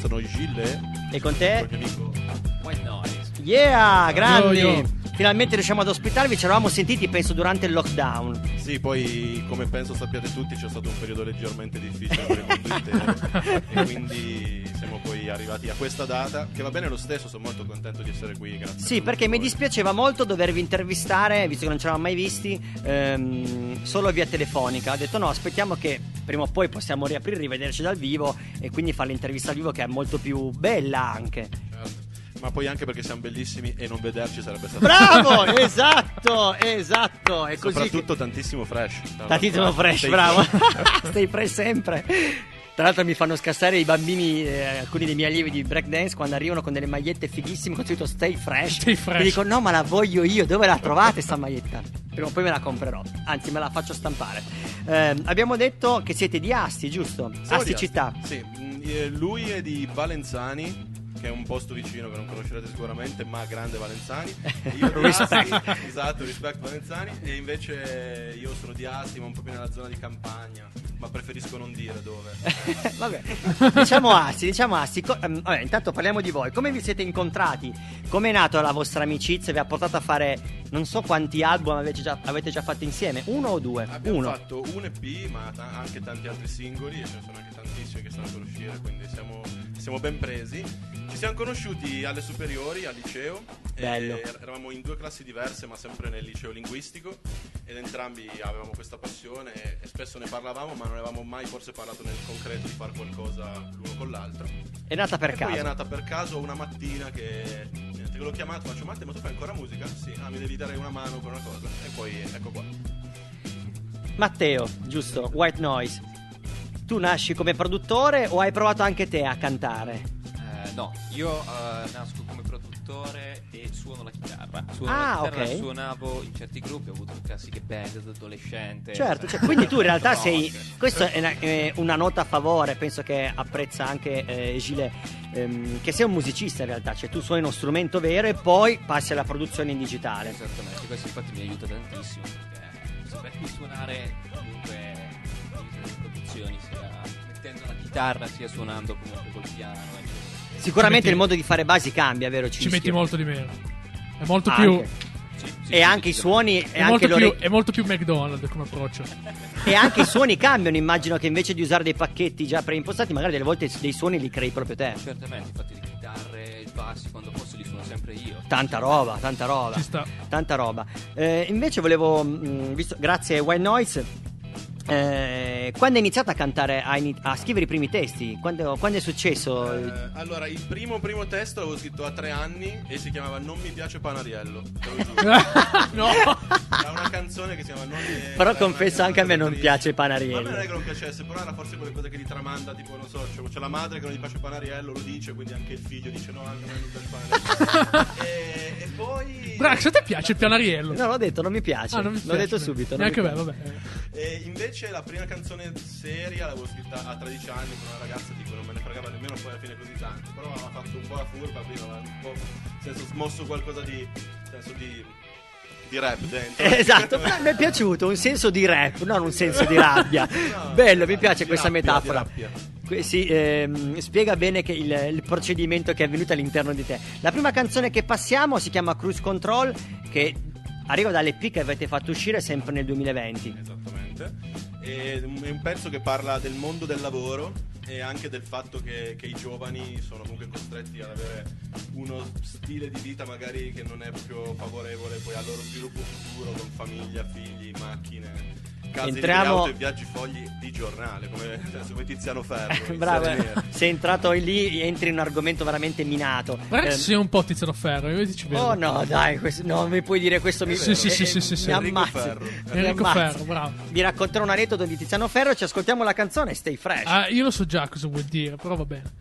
O: Sono Gille.
C: e con te?
O: Col mio amico White Noise.
C: Yeah, grandi!
D: Yo, yo.
C: Finalmente riusciamo ad ospitarvi, ci eravamo sentiti penso durante il lockdown.
O: Sì, poi come penso sappiate tutti c'è stato un periodo leggermente difficile per il mondo intero e quindi siamo poi arrivati a questa data che va bene lo stesso, sono molto contento di essere qui, grazie.
C: Sì, perché mi dispiaceva molto dovervi intervistare, visto che non ci eravamo mai visti, ehm, solo via telefonica. Ho detto no, aspettiamo che prima o poi possiamo riaprire, rivederci dal vivo e quindi fare l'intervista al vivo che è molto più bella anche.
O: Certo. Ma poi anche perché siamo bellissimi e non vederci sarebbe stato
C: Bravo, *laughs* esatto, esatto. È così.
O: Soprattutto tantissimo fresh.
C: Che... Tantissimo fresh,
O: Stay
C: bravo.
O: fresh. *laughs*
C: Stay fresh sempre. Tra l'altro mi fanno scassare i bambini, eh, alcuni dei miei allievi di breakdance, quando arrivano con delle magliette fighissime con scritto Stay Fresh.
D: Stay fresh.
C: E dico, no, ma la voglio io, dove la trovate sta maglietta? Prima o poi me la comprerò, anzi me la faccio stampare. Eh, abbiamo detto che siete di Asti, giusto?
O: Siamo
C: Asti
O: di
C: città.
O: Sì, mm, eh, lui è di Valenzani, che è un posto vicino che non conoscerete sicuramente, ma grande Valenzani. *laughs* Io di. Asti, esatto, rispetto Valenzani. E invece io sono di Asti, ma un po' più nella zona di campagna. Ma preferisco non dire dove. *laughs*
C: Vabbè, diciamo Asti, diciamo Asti. Co- ehm, vabbè, intanto parliamo di voi. Come vi siete incontrati? Come è nata la vostra amicizia? Vi ha portato a fare non so quanti album avete già, avete già fatto insieme? Uno o due?
O: Abbiamo
C: Uno.
O: fatto un EP, ma ta- anche tanti altri singoli, e ce ne sono anche tantissimi che stanno per uscire, quindi siamo, siamo ben presi. Ci siamo conosciuti alle superiori, al liceo.
C: Bello.
O: er- eravamo in due classi diverse, ma sempre nel liceo linguistico. Ed entrambi avevamo questa passione e, spesso ne parlavamo, ma non avevamo mai forse parlato nel concreto di fare qualcosa l'uno con l'altro.
C: È nata per
O: e
C: caso.
O: poi è nata per caso una mattina che che l'ho chiamato, faccio Matte, ma tu fai ancora musica? Sì, ah, mi devi dare una mano con una cosa. E poi ecco qua.
C: Matteo, giusto? White Noise. Tu nasci come produttore o hai provato anche te a cantare?
P: Eh, no, io eh, nasco come produttore e suono la chitarra. Suono
C: Ah,
P: la chitarra,
C: ok.
P: suonavo in certi gruppi, ho avuto classiche band da adolescente.
C: Certo, cioè, quindi tu in *laughs* realtà sei. Questa è una, è una nota a favore, penso che apprezza anche eh, Gile, ehm, che sei un musicista in realtà, cioè tu suoni uno strumento vero e poi passi alla produzione in digitale.
P: Esattamente, questo infatti mi aiuta tantissimo perché saper più suonare comunque produzioni, sia mettendo la chitarra sia suonando comunque col piano, eccetera.
C: Sicuramente
D: Ci metti-
C: il modo di fare basi cambia, vero?
D: Ci
C: Cischio?
D: metti molto di meno. È molto
C: Anche.
D: più.
C: e anche i suoni
D: È
C: anche,
D: molto, più, è molto più McDonald's come approccio.
C: e anche i suoni cambiano. Immagino che invece di usare dei pacchetti già preimpostati, magari delle volte dei suoni li crei proprio te.
P: Certamente, infatti le chitarre, i bassi quando posso li suono sempre io.
C: Tanta roba, tanta roba.
D: Ci sta.
C: Tanta roba. Eh, invece volevo, mh, visto, grazie a White Noise, eh, quando hai iniziato a cantare, a, ini- a scrivere i primi testi? Quando, quando è successo?
O: Eh, allora, il primo primo testo l'avevo scritto a tre anni e si chiamava Non mi piace Panariello. *laughs*
D: No.
O: Era una canzone che si chiama Non mi
C: Però
O: era
C: confesso anche a me non piace. Panariello.
O: Ma non è che non piacesse, però era forse quelle cose che li tramanda, tipo, non so, c'è, c'è la madre che non gli piace Panariello, lo dice, quindi anche il figlio dice no, anche a me non piace Panariello. *laughs* e, e poi...
D: Brax, a te piace il pianariello?
C: No, l'ho detto, non mi piace.
D: Ah, non mi
C: L'ho
D: piace.
C: detto subito.
D: Neanche me,
C: piace.
D: vabbè.
O: E invece la prima canzone seria l'avevo scritta a 13 anni con una ragazza di cui non me ne fregava nemmeno poi alla fine così tanto. Però aveva fatto un po' la furba, quindi aveva un po' senso smosso qualcosa di. senso di. di rap dentro.
C: Esatto, però mi è piaciuto un senso di rap, non un senso di rabbia. *laughs*
O: No,
C: Bello, mi piace questa
O: rabbia,
C: metafora. Que- sì, ehm, spiega bene che il, il procedimento che è avvenuto all'interno di te. La prima canzone che passiamo si chiama Cruise Control, che arriva dall'EP che avete fatto uscire sempre nel 2020.
O: Esattamente. È un pezzo che parla del mondo del lavoro e anche del fatto che, che i giovani sono comunque costretti ad avere uno stile di vita magari che non è proprio favorevole poi al loro sviluppo futuro con famiglia, figli, macchine, case
C: Entriamo-
O: e viaggi fogli di giornale come, *laughs* come Tiziano Ferro. *laughs*
C: Bravo, eh. Sei entrato lì, entri in un argomento veramente minato.
D: Guarda che
C: Eh,
D: sei un po' Tiziano Ferro, io bene.
C: Oh no, dai, questo- non mi puoi dire questo. Mi,
D: Sì, sì, sì, sì, sì, sì. Enrico. Ferro. Enrico
C: ammazzi.
D: Ferro, bravo.
C: Vi racconterò un aneddoto di Tiziano Ferro. Ci ascoltiamo la canzone Stay Fresh.
D: Ah, io lo so già cosa vuol dire, però va bene.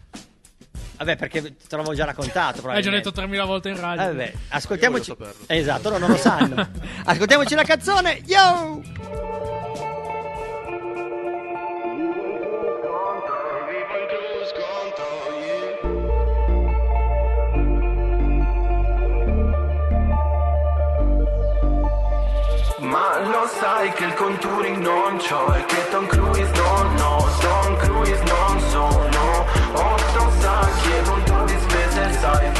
C: Vabbè, perché te l'avevo già raccontato.
D: Hai già detto 3000 volte in radio.
C: Vabbè, ascoltiamoci. Esatto, loro non lo sanno. *laughs* ascoltiamoci la canzone. Yo!
Q: Lo sai che il contouring non c'ho e che Tom Cruise non no, Tom Cruise non sono. Otto sacchi ed un po' di spese sai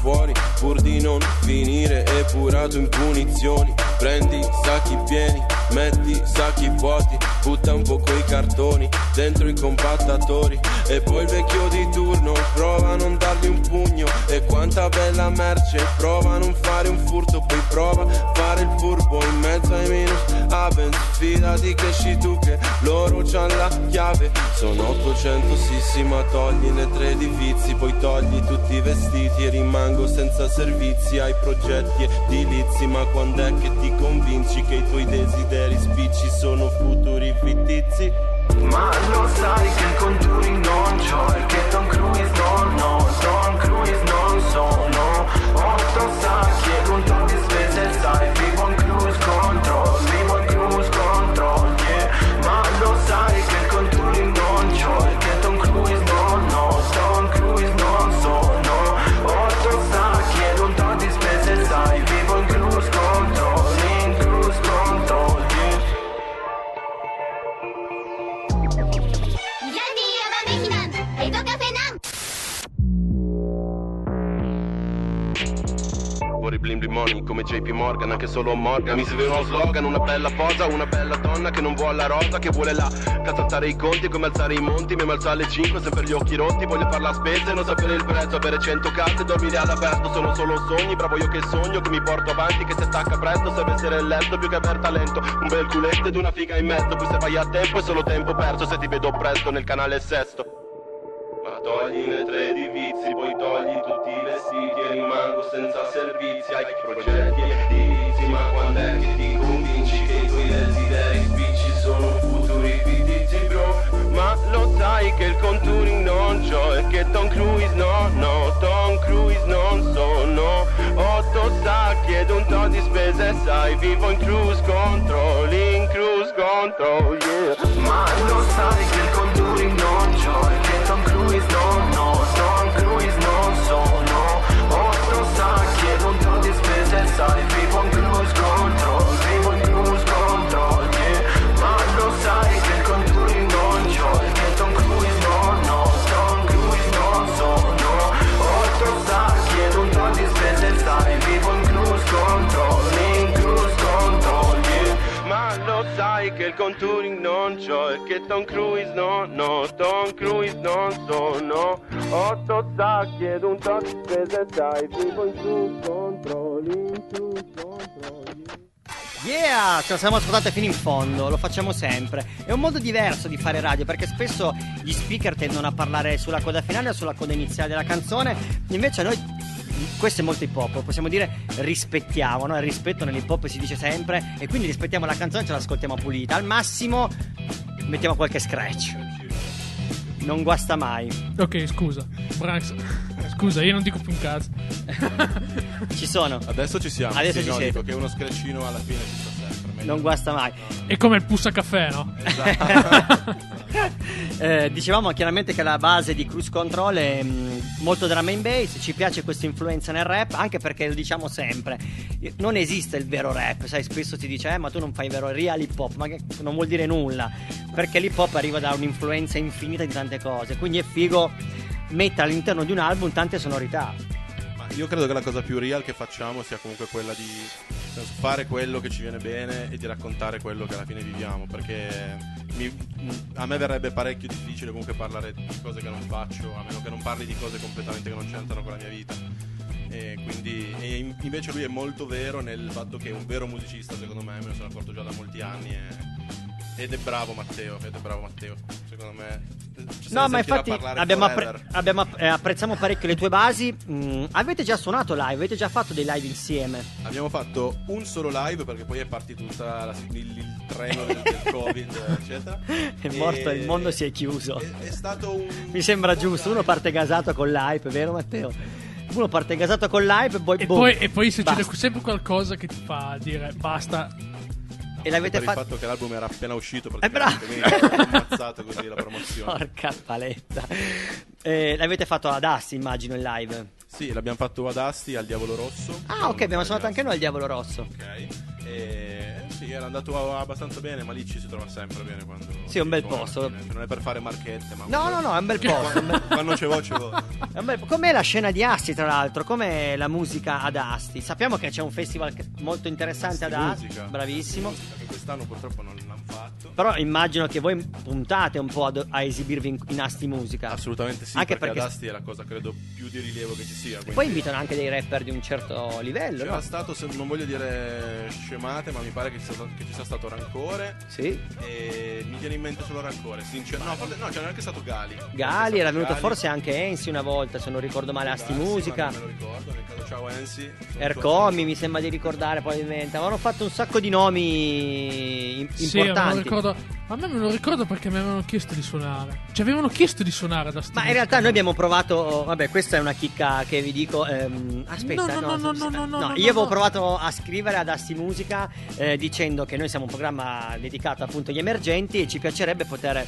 R: fuori Pur di non finire epurato in punizioni. Prendi sacchi pieni, metti sacchi vuoti Butta un po' quei cartoni dentro i compattatori E poi il vecchio di turno prova a non dargli un pugno E quanta bella merce, prova a non fare un furto Poi prova a fare il furbo in mezzo ai minus. Avens Fidati che esci tu che loro c'han la chiave. Sono 800 sì sì ma togli le tre di Poi togli tutti i vestiti e rimango senza servizi. Hai progetti edilizi ma quando è che ti convinci Che i tuoi desideri spicci sono futuri fittizi.
Q: Ma lo sai che il contouring non c'ho e che Tom Cruise non no, Tom Cruise non sono. Otto sacchi ed un di spese sai Vivo in cruise control,
R: JP Morgan Anche solo Morgan. Mi serve uno slogan Una bella posa Una bella donna che non vuole la rosa Che vuole la Cazzare i conti Come alzare i monti. Mi alzo alle 5 Sempre gli occhi rotti. Voglio fare la spesa E non sapere il prezzo. Avere 100 case Dormire all'aperto. Sono solo sogni Bravo io che sogno Che mi porto avanti Che se stacca presto. Serve essere letto Più che aver talento. Un bel culetto Ed una figa in mezzo. Poi se vai a tempo È solo tempo perso. Se ti vedo presto Nel canale sesto togli le tre di vizi, poi togli tutti i vestiti e rimango senza servizi Hai progetti edilizi, ma quando è che ti convinci che i tuoi desideri spicci sono futuri fittizi bro? Ma lo sai che il contouring non c'ho e che Tom Cruise no, no, Tom Cruise non sono Otto sacchi ed un to' di spese sai, vivo in cruise control, in cruise control, yeah
Q: Ma lo sai che il contouring non c'ho spese il contouring non c'ho e che Tom Cruise no,
R: no, Tom Cruise non sono. Otto sacchi ed un tot sai, vivo in cruise control, in cruise control
C: Yeah, ce la siamo ascoltate fino in fondo, lo facciamo sempre. È un modo diverso di fare radio perché spesso gli speaker tendono a parlare sulla coda finale o sulla coda iniziale della canzone, invece noi questo è molto hip hop, possiamo dire rispettiamo, no? il rispetto nell'hip hop si dice sempre e quindi rispettiamo la canzone e ce l'ascoltiamo pulita. Al massimo mettiamo qualche scratch. Non guasta mai.
D: Ok, scusa. Branks. Scusa, io non dico più un cazzo. *laughs*
C: Ci sono.
O: Adesso ci siamo.
C: Adesso
O: sì,
C: ci
O: no,
C: siete.
O: dico che uno scratchino alla fine ci sta sempre.
C: non guasta mai.
D: È come il pussa caffè, no? *laughs*
C: Eh, dicevamo chiaramente che la base di Cruise Control è mh, molto drum and bass, ci piace questa influenza nel rap, anche perché lo diciamo sempre, non esiste il vero rap, sai, spesso si dice, eh, ma tu non fai il vero real hip hop, ma che non vuol dire nulla, perché l'hip hop arriva da un'influenza infinita di tante cose, quindi è figo mettere all'interno di un album tante sonorità.
O: Ma io credo che la cosa più real che facciamo sia comunque quella di senso, fare quello che ci viene bene e di raccontare quello che alla fine viviamo. Perché mi- a me verrebbe parecchio difficile comunque parlare di cose che non faccio, a meno che non parli di cose completamente che non c'entrano con la mia vita. E quindi e in- invece lui è molto vero nel fatto che è un vero musicista, secondo me, me ne sono accorto già da molti anni. e- ed è bravo Matteo, ed è bravo Matteo. Secondo me. ci
C: No, ma infatti abbiamo appre- abbiamo app- eh, apprezziamo parecchio le tue basi. Mm, avete già suonato live? Avete già fatto dei live insieme?
O: Abbiamo fatto un solo live perché poi è partito tutto il, il treno del, del Covid, *laughs* eccetera.
C: È
O: E-
C: morto, il mondo si è chiuso.
O: È stato un.
C: Mi sembra giusto. Uno parte gasato con l'hype, vero Matteo? Uno parte gasato con l'hype e poi.
D: E
C: boom,
D: poi, e poi succede
C: basta.
D: sempre qualcosa che ti fa dire basta.
C: E l'avete
O: per
C: fatto.
O: il fatto che l'album era appena uscito
C: Eh, bravo.
O: praticamente, quindi ammazzato così la promozione.
C: Porca paletta. Eh, l'avete fatto ad Asti, immagino, in live.
O: Sì, l'abbiamo fatto ad Asti al Diavolo Rosso.
C: Ah, ok, abbiamo suonato anche noi al Diavolo Rosso.
O: Ok. E sì, era andato abbastanza bene, ma lì ci si trova sempre bene quando.
C: Sì, è un bel posto.
O: fine. Cioè, non è per fare marchette, ma.
C: No, no, no, è un bel *laughs* posto.
O: Quando c'è voce, voce.
C: è un bel- Com'è la scena di Asti, tra l'altro? Com'è la musica ad Asti? Sappiamo che c'è un festival molto interessante ad Asti.
O: Musica.
C: Bravissimo.
O: Musica che quest'anno purtroppo non.
C: Però immagino che voi puntate un po' ad- a esibirvi in, in Asti Musica.
O: Assolutamente sì,
C: Anche
O: perché,
C: perché-
O: ad Asti è la cosa credo più di rilievo che ci sia. quindi-
C: Poi invitano anche dei rapper di un certo livello,
O: C'era
C: no?
O: stato, se- non voglio dire scemate, ma mi pare che ci sia, stato- che ci sia stato Rancore.
C: Sì.
O: E mi viene in mente solo Rancore. Sincer- no, forse- no, c'era anche stato Gali.
C: Gali era venuto
O: Gali.
C: forse anche Ensi una volta, se non ricordo male, Asti
O: ma
C: Musica.
O: non me lo ricordo, nel caso ciao Ensi.
C: Ercomi mi sembra di ricordare probabilmente. Avevano fatto un sacco di nomi im-
D: Sì,
C: importanti.
D: ricordo. A me me lo ricordo perché mi avevano chiesto di suonare. Ci avevano chiesto di suonare da
C: Ma in realtà noi abbiamo provato, vabbè, questa è una chicca che vi dico. ehm, aspetta,
D: No, no, no, no, no, no, no,
C: io
D: no,
C: avevo
D: no.
C: provato a scrivere ad Asti Musica eh, dicendo che noi siamo un programma dedicato appunto agli emergenti e ci piacerebbe poter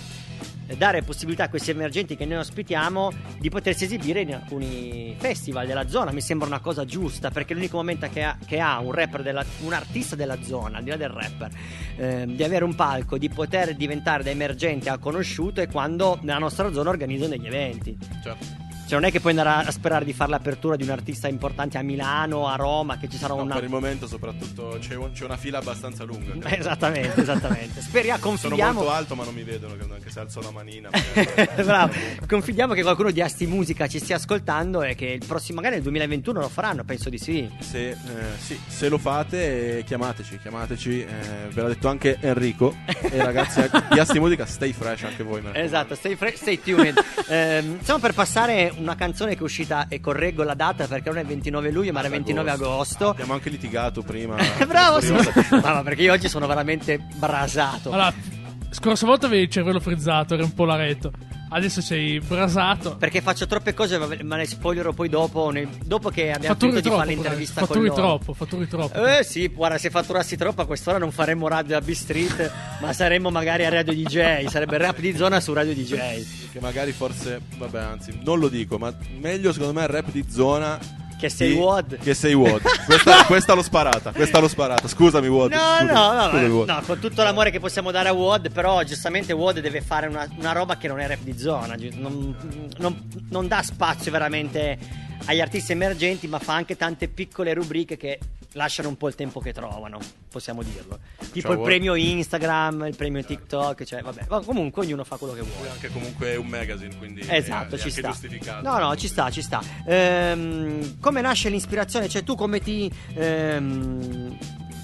C: dare possibilità a questi emergenti che noi ospitiamo di potersi esibire in alcuni festival della zona. Mi sembra una cosa giusta perché l'unico momento che ha, che ha un della- un artista della zona, al di là del rapper, ehm, di avere un palco, di poter diventare da emergente a conosciuto è quando nella nostra zona organizzano degli eventi.
O: Certo.
C: Cioè non è che puoi andare a, sperare di fare l'apertura di un artista importante a Milano, a Roma, che ci sarà
O: No,
C: una...
O: per il momento soprattutto c'è, un- c'è una fila abbastanza lunga. credo. *laughs*
C: Esattamente, esattamente. Speriamo,
O: Sono
C: confidiamo...
O: molto alto ma non mi vedono, credo, anche se alzo la manina. *laughs*
C: Bravo. Confidiamo che qualcuno di Asti Musica ci stia ascoltando e che il prossimo, magari nel 2021 lo faranno, penso di sì.
O: Se, eh, sì, se lo fate, eh, chiamateci, chiamateci. eh, ve l'ha detto anche Enrico. E ragazzi di Asti Musica, stay fresh anche voi.
C: Esatto, stay, fre- stay tuned. *laughs* Ehm, stiamo per passare una canzone che è uscita e correggo la data perché non è il 29 luglio ma era il 29 agosto.
O: Abbiamo anche litigato prima. *laughs*
C: Bravo, sì.
O: Prima-
C: Ma ma perché io oggi sono veramente brasato.
D: Allora, scorsa volta avevi il cervello frizzato, eri un po' laretto. Adesso sei brasato.
C: Perché faccio troppe cose, ma le spoilerò poi dopo. nei- dopo che abbiamo
D: Fatturi
C: finito di
D: troppo.
C: fare l'intervista con
D: fatturi
C: loro.
D: troppo, fatturi troppo.
C: Eh sì, guarda, se fatturassi troppo a quest'ora non faremmo radio a B-Street, ma saremmo magari a Radio DJ. Sarebbe rap di zona su Radio DJ.
O: Che magari forse, vabbè, anzi, non lo dico, ma meglio secondo me il rap di zona.
C: Che sei
O: di-
C: Wad.
O: Che sei Wad. Questa, *laughs* questa l'ho sparata, questa l'ho sparata. Scusami, Wad.
C: No,
O: scusami,
C: no, no,
O: scusami,
C: no,
O: Wad.
C: no, con tutto l'amore che possiamo dare a Wad, però giustamente Wad deve fare una, una roba che non è rap di zona, non, non- non dà spazio veramente agli artisti emergenti, ma fa anche tante piccole rubriche che lasciano un po' il tempo che trovano, possiamo dirlo. Tipo
O: Ciao,
C: il premio Instagram, il premio TikTok, cioè vabbè, ma comunque ognuno fa quello che vuole.
O: anche comunque un magazine, quindi
C: Esatto,
O: è, è
C: ci
O: anche
C: sta.
O: giustificato.
C: No, no, ci sta, ci sta. Ehm, come nasce l'ispirazione? Cioè, tu come ti. ehm,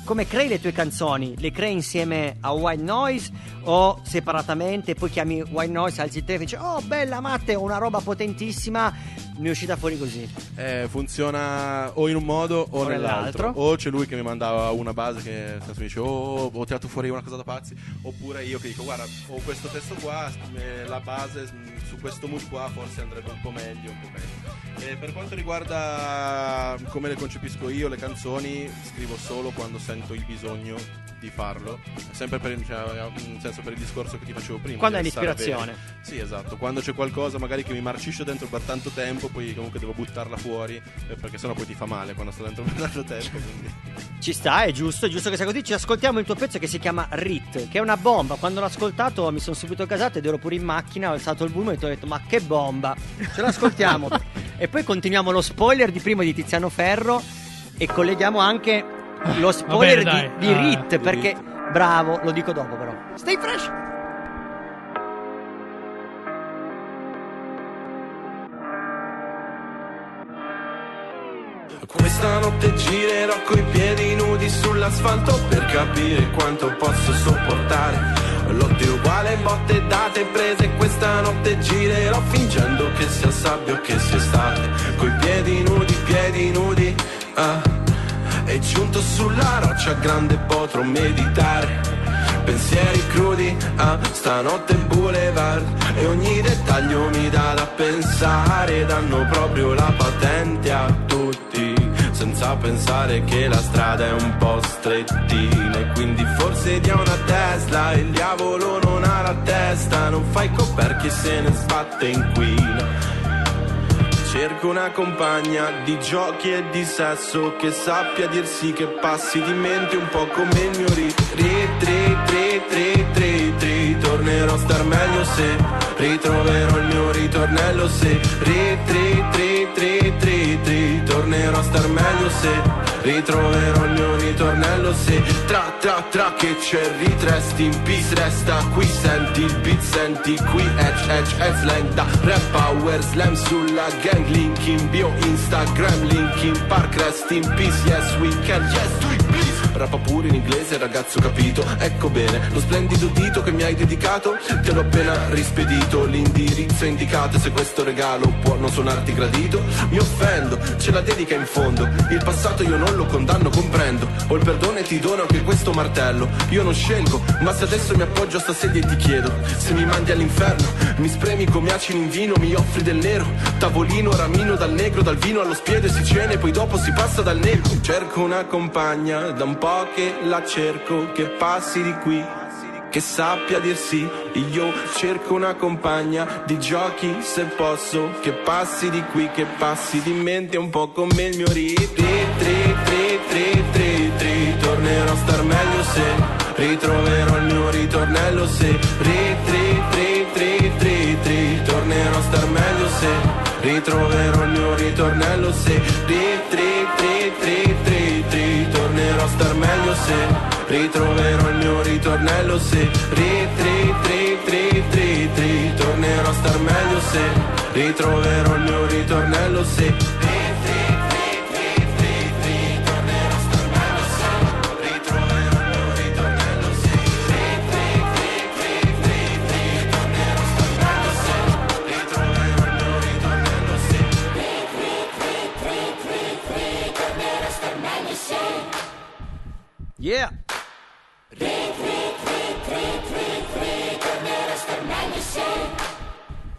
C: come crei le tue canzoni? Le crei insieme a White Noise o separatamente? Poi chiami White Noise, alzi il telefono e dici: Oh, bella Matte, ho una roba potentissima. Mi è uscita fuori così.
O: Eh, funziona o in un modo o,
C: O
O: nell'altro.
C: nell'altro.
O: O c'è lui che mi mandava una base che mi dice oh ho tirato fuori una cosa da pazzi. Oppure io che dico guarda ho questo testo qua, eh, la base mh, su questo mood qua forse andrebbe un po' meglio, un po' meglio. E per quanto riguarda come le concepisco io le canzoni, scrivo solo quando sento il bisogno di farlo, sempre per, cioè, senso per il discorso che ti facevo prima.
C: Quando hai l'ispirazione.
O: Sì, esatto. Quando c'è qualcosa magari che mi marcisce dentro per tanto tempo, poi comunque devo buttarla fuori, eh, perché sennò poi ti fa male quando sto dentro per tanto tempo. Quindi.
C: Ci sta, è giusto, è giusto che sia così. Ci ascoltiamo il tuo pezzo che si chiama Rit, che è una bomba. Quando l'ho ascoltato mi sono subito casato ed ero pure in macchina, ho alzato il volume e ho detto ma che bomba. Ce l'ascoltiamo. *laughs* e poi continuiamo lo spoiler di prima di Tiziano Ferro e colleghiamo anche lo spoiler
D: Va bene,
C: di, di
D: Ah,
C: Rit, perché bravo, lo dico dopo però. Stay fresh!
S: Questa notte girerò coi piedi nudi sull'asfalto per capire quanto posso sopportare. Lotte uguale, botte date prese. Questa notte girerò fingendo che sia sabbia o che sia estate. Coi piedi nudi, piedi nudi. Ah. E giunto sulla roccia grande potrò meditare. Pensieri crudi, ah, stanotte boulevard E ogni dettaglio mi dà da pensare Danno proprio la patente a tutti Senza pensare che la strada è un po' strettina E quindi forse dia una Tesla Il diavolo non ha la testa Non fai coperchi se ne sbatte inquina Cerco una compagna di giochi e di sesso che sappia dirsi che passi di mente un po' come il mio ritmo. 3 3 3 3 3 3 ritornerò a star meglio se ritroverò il mio ritornello se rit rit rit rit rit tornerò a star meglio se ritroverò il mio ritornello se tra tra tra che c'è ritresti in peace resta qui senti il beat senti qui edge edge e slang da rap power slam sulla gang link in bio instagram link in park rest in peace yes we can yes we can Rappa pure in inglese ragazzo capito? Ecco bene lo splendido dito che mi hai dedicato Te l'ho appena rispedito. L'indirizzo è indicato e se questo regalo può non suonarti gradito Mi offendo, ce la dedica in fondo. Il passato io non lo condanno, comprendo. Ho il perdono e ti dono anche questo martello. Io non scelgo, ma se adesso mi appoggio a sta sedia e ti chiedo Se mi mandi all'inferno, mi spremi come acini in vino Mi offri del nero, tavolino, ramino Dal negro, dal vino allo spiedo si cena e poi dopo si passa dal nero. Cerco una compagna, da un po' che la cerco Che passi di qui che sappia dir sì, io cerco una compagna di giochi se posso, che passi di qui, che passi di mente un po' come il mio rit, rit, rit, rit, rit, rit, rit. tornerò a star meglio se ritroverò il mio ritornello se rit, rit, rit, rit, rit, rit. tornerò a star meglio se ritroverò il mio ritornello se rit, rit, rit, rit, rit, rit. tornerò a star meglio se ritroverò il mio ritornello se rit, rit, rit, rit, rit, rit. tornerò a star meglio se ritroverò il mio ritornello se
C: Yeah!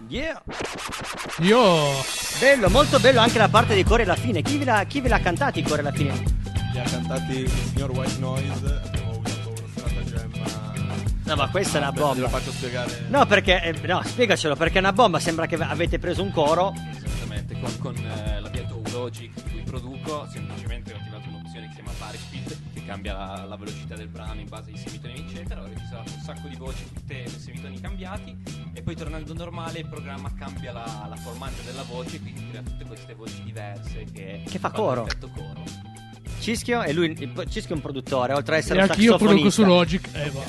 C: Yeah!
D: Io.
C: Bello, molto bello anche la parte di Core alla fine. Chi ve l'ha, chi ve l'ha cantati Core alla fine?
O: Li ha cantati il signor White Noise. Abbiamo avuto una stratagema.
C: No, ma questa è una
O: Aspetta,
C: bomba.
O: Glielo faccio spiegare.
C: No, perché. eh, no, spiegacelo, perché è una bomba. Sembra che avete preso un coro.
P: Esattamente, con, con eh, la Vieto Logic di cui produco, semplicemente ho attivato un'opzione che si chiama Vari Speed, che cambia la, la velocità del brano in base ai semitoni, eccetera. Ho registrato un sacco di voci, tutte le semitoni cambiati, e poi tornando normale il programma cambia la, la formante della voce, quindi crea tutte queste voci diverse che,
C: Che fa coro.
P: coro.
C: Cischio e lui. il- Cischio è un produttore, oltre ad essere
D: E
C: un
D: anche io produco su. Logic. Eh, va.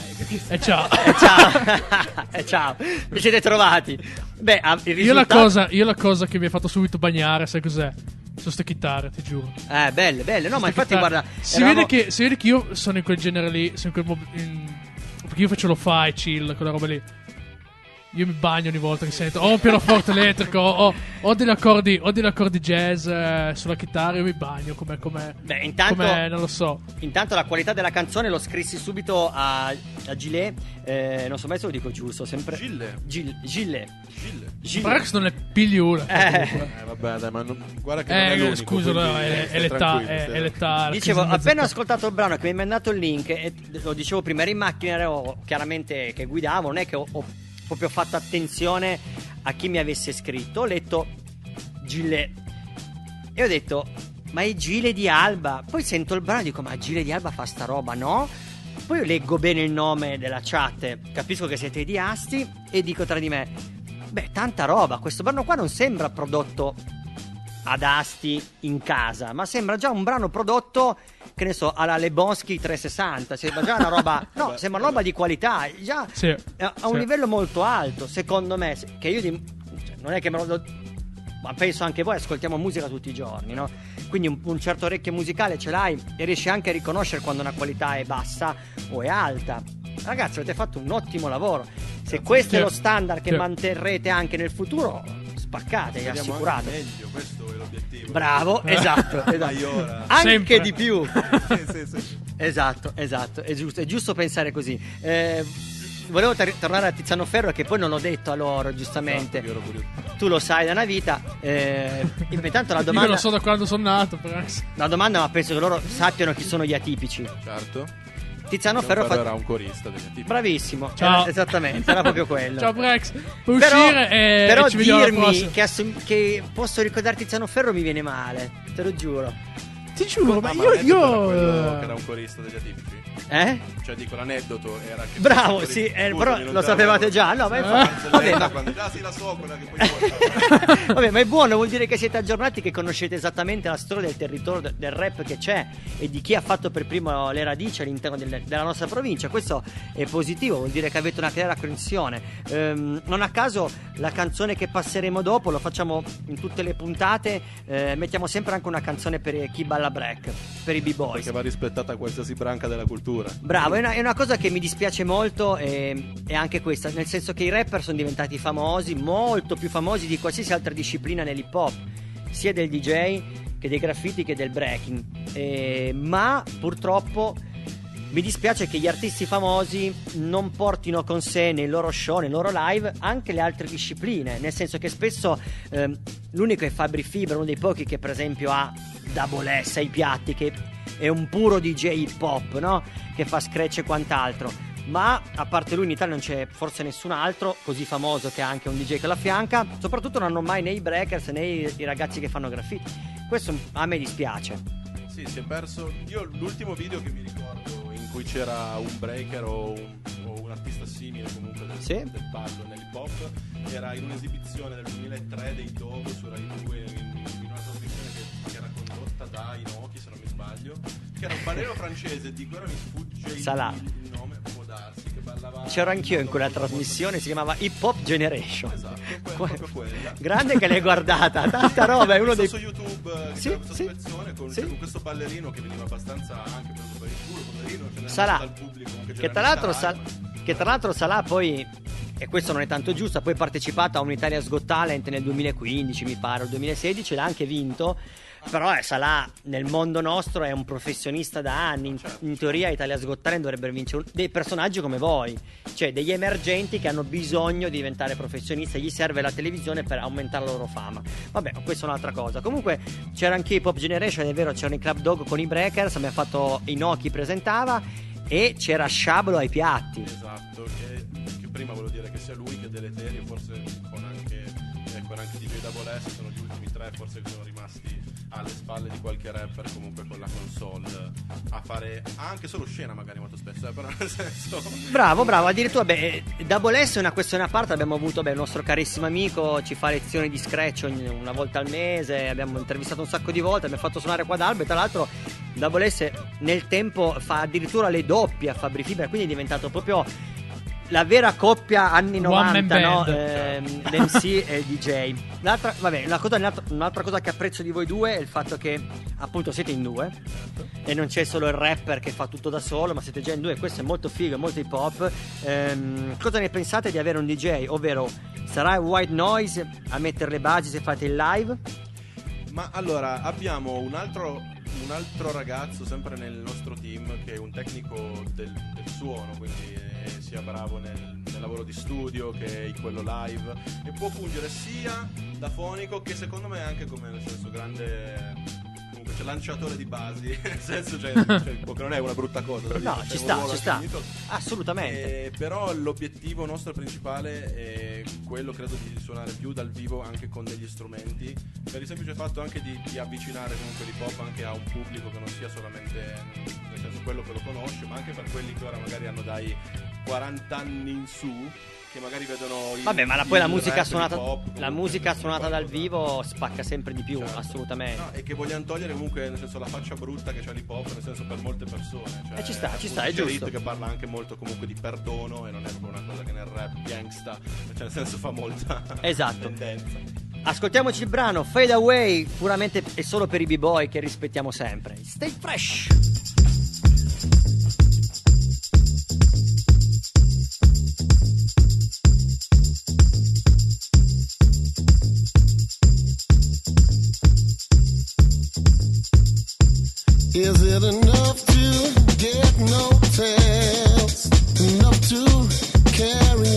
D: E ciao.
C: Eh, ciao. *laughs* Eh, ciao. *laughs* Vi siete trovati. Beh, il
D: Io la,
C: risultato.
D: cosa, io la cosa che mi ha fatto subito bagnare, sai cos'è? Sono ste chitarre, ti giuro.
C: Eh, belle, belle. No, ma
D: Ste
C: infatti,
D: chitarre.
C: guarda.
D: Si,
C: eravamo-
D: vede che, si vede che io sono in quel genere lì. Sono in quel in- perché io faccio lo fi, chill, quella roba lì. Io mi bagno ogni volta che sento o un pianoforte elettrico o, o degli accordi, o degli accordi jazz eh, sulla chitarra. Io mi bagno come, come,
C: Beh, intanto,
D: come non lo so.
C: intanto la qualità della canzone lo scrissi subito a, a Gilet. eh, non so mai se lo dico giusto. Sempre.
O: Gille.
C: Gil, Gille. Gille.
D: Brax non è pigliura.
C: Eh.
O: Eh, vabbè, dai, ma non- guarda che non è
D: Eh, scusa, no, è, è l'età. È, è l'età.
C: Dicevo, appena ho ascoltato il brano che mi hai mandato il link, e lo dicevo prima, ero in macchina, ero chiaramente che guidavo, non è che ho, ho proprio fatto attenzione a chi mi avesse scritto, ho letto Gile e ho detto, ma è Gile di Alba? Poi sento il brano e dico, ma Gile di Alba fa sta roba, no? Poi leggo bene il nome della chat, capisco che siete di Asti e dico tra di me, beh, tanta roba, questo brano qua non sembra prodotto ad Asti in casa, ma sembra già un brano prodotto, che ne so, alla Lebonsky 360. Sembra già una roba, *laughs* no, sembra una roba di qualità, già
D: Sì,
C: a a un
D: sì.
C: livello molto alto, secondo me. Che io di- cioè, non è che me lo. do- Ma penso anche voi ascoltiamo musica tutti i giorni, no? Quindi un, un certo orecchio musicale ce l'hai e riesci anche a riconoscere quando una qualità è bassa o è alta. Ragazzi, avete fatto un ottimo lavoro. Se questo è
O: Sì.
C: lo standard che
O: Sì.
C: manterrete anche nel futuro, spaccate, è
O: Vediamo
C: assicurato.
O: anche meglio, questo è l'obiettivo.
C: Bravo, esatto. *laughs* esatto.
O: Maiora.
C: Anche
O: Sempre.
C: di più. *laughs*
O: Sì, sì, sì.
C: Esatto, esatto, è giusto, è giusto pensare così. Eh, volevo tor- tornare a Tiziano Ferro che poi non ho detto a loro, giustamente.
O: Esatto, io ero curioso.
C: Tu lo sai da una vita. Eh, intanto la
D: Io
C: domanda...
D: lo so da quando sono nato, Brax.
C: La domanda, ma penso che loro sappiano chi sono gli atipici.
O: Certo.
C: Tiziano
O: Ferro
C: fa...
O: era un corista.
C: Bravissimo,
D: Ciao.
C: era- esattamente, era proprio quello.
D: Ciao Brax. Puoi
C: Però,
D: uscire e,
C: però
D: e
C: dirmi che, assum- che posso ricordare Tiziano Ferro mi viene male, te lo giuro.
D: Ti giuro, ma
O: Ah,
D: io. io
O: era quello
D: eh,
O: che era un corista degli atipici?
C: Eh?
O: Cioè dico l'aneddoto era che
C: Bravo, sì, eh, però lo
O: te
C: sapevate già, no, ma
O: Eh,
C: infatti- vabbè,
O: Zelletta,
C: ma-
O: quando già sì la so quella che poi *laughs*
C: Vabbè, ma è buono, vuol dire che siete aggiornati, che conoscete esattamente la storia del territorio de- del rap che c'è e di chi ha fatto per primo le radici all'interno del- della nostra provincia. Questo è positivo, vuol dire che avete una chiara connessione. Ehm, non a caso la canzone che passeremo dopo, lo facciamo in tutte le puntate, eh, mettiamo sempre anche una canzone per chi balla break, per i b-boys.
O: perché va rispettata qualsiasi branca della cultura.
C: Bravo, è una, è una cosa che mi dispiace molto e, è anche questa, nel senso che i rapper sono diventati famosi, molto più famosi di qualsiasi altra disciplina nell'hip hop, sia del DJ che dei graffiti che del breaking. Eh, ma purtroppo mi dispiace che gli artisti famosi non portino con sé nei loro show, nei loro live, anche le altre discipline. Nel senso che spesso ehm, l'unico è Fabri Fibra, uno dei pochi che per esempio ha Double S ai piatti, che è un puro DJ hip hop, no? Che fa scratch e quant'altro. Ma a parte lui in Italia non c'è forse nessun altro così famoso che ha anche un DJ che la fianca. Soprattutto non hanno mai né i breakers né i ragazzi che fanno graffiti. Questo a me dispiace.
O: Sì, si è perso. Io l'ultimo video che mi ricordo in cui c'era un breaker o un, o un artista simile comunque del,
C: Sì.
O: del ballo nell'hip hop era in un'esibizione del 2003 dei Dogo su Rai 2 in, in una trasmissione che, che era condotta da Inoki se non mi sbaglio che era un ballerino francese di cui ora mi sfugge il, il nome
C: C'ero anch'io in quella trasmissione, si chiamava Hip Hop Generation.
O: esatto proprio quella
C: Grande che l'hai guardata, tanta roba, è uno dei
O: su YouTube eh, che
C: Sì,
O: questa
C: sì,
O: con,
C: sì.
O: con questo ballerino che veniva abbastanza anche preso per il culo poverino dal pubblico comunque
C: che tra l'altro Sal- che tra l'altro Salah poi e questo non è tanto giusto ha poi partecipato a un Italia's Got Talent nel 2015 mi pare o 2016 l'ha anche vinto però eh, Salah nel mondo nostro è un professionista da anni. In, in teoria Italia's Got Talent dovrebbero vincere un- dei personaggi come voi. Cioè degli emergenti che hanno bisogno di diventare professionisti. Gli serve la televisione per aumentare la loro fama. Vabbè questa è un'altra cosa. Comunque c'era anche Hip Hop Generation è vero c'erano i Club Dog con i Breakers abbiamo fatto Inoki presentava e c'era Sciabolo ai piatti.
O: Esatto, che, che prima volevo dire che sia lui che Deleterio, forse con con anche DJ Double S, sono gli ultimi tre forse che sono rimasti alle spalle di qualche rapper comunque con la console a fare anche solo scena magari molto spesso, eh, però nel senso...
C: Bravo, bravo, addirittura beh, Double S è una questione a parte, abbiamo avuto beh, il nostro carissimo amico, ci fa lezioni di scratch ogni- una volta al mese, abbiamo intervistato un sacco di volte, abbiamo fatto suonare qua ad tra l'altro Double S nel tempo fa addirittura le doppie a Fabri Fibra, quindi è diventato proprio la vera coppia anni
D: One man
C: 90, no? Ehm, l'MC e il DJ. L'altra, vabbè, una cosa- un'altra, cosa che apprezzo di voi due è il fatto che appunto siete in due e non c'è solo il rapper che fa tutto da solo, ma siete già in due. Questo è molto figo, è molto hip hop. Ehm, cosa ne pensate di avere un DJ? Ovvero, sarà White Noise a mettere le basi se fate il live?
O: Ma allora, abbiamo un altro, un altro ragazzo sempre nel nostro team che è un tecnico del, del suono, quindi eh, sia bravo nel, nel lavoro di studio che in quello live e può fungere sia da fonico che secondo me anche come nel senso grande comunque c'è lanciatore di basi, *laughs* nel senso cioè, cioè, che non è una brutta cosa. dire,
C: No,
O: c'è
C: ci
O: un
C: sta, ci sta.
O: definito.
C: Assolutamente.
O: Eh, però l'obiettivo nostro principale è quello, credo, di suonare più dal vivo anche con degli strumenti, per il semplice fatto anche di, di avvicinare comunque l'hip hop anche a un pubblico che non sia solamente nel senso quello che lo conosce, ma anche per quelli che ora magari hanno dai 40 anni in su, che magari vedono il
C: Vabbè, ma la- poi la musica suonata,
O: hop,
C: la musica suonata dal vivo spacca sempre di più, assolutamente.
O: No, e che vogliamo togliere comunque nel senso la faccia brutta che c'ha l'hip hop, nel senso per molte persone. Cioè,
C: Eh, ci sta, ci sta, è giusto.
O: che parla anche molto comunque di perdono e non è proprio una cosa che nel rap gangsta, cioè nel senso fa molta *laughs*
C: Esatto.
O: tendenza.
C: Ascoltiamoci il brano Fade Away, puramente e solo per i b-boy che rispettiamo sempre. Stay fresh!
T: Is it enough to get no tails? Enough to carry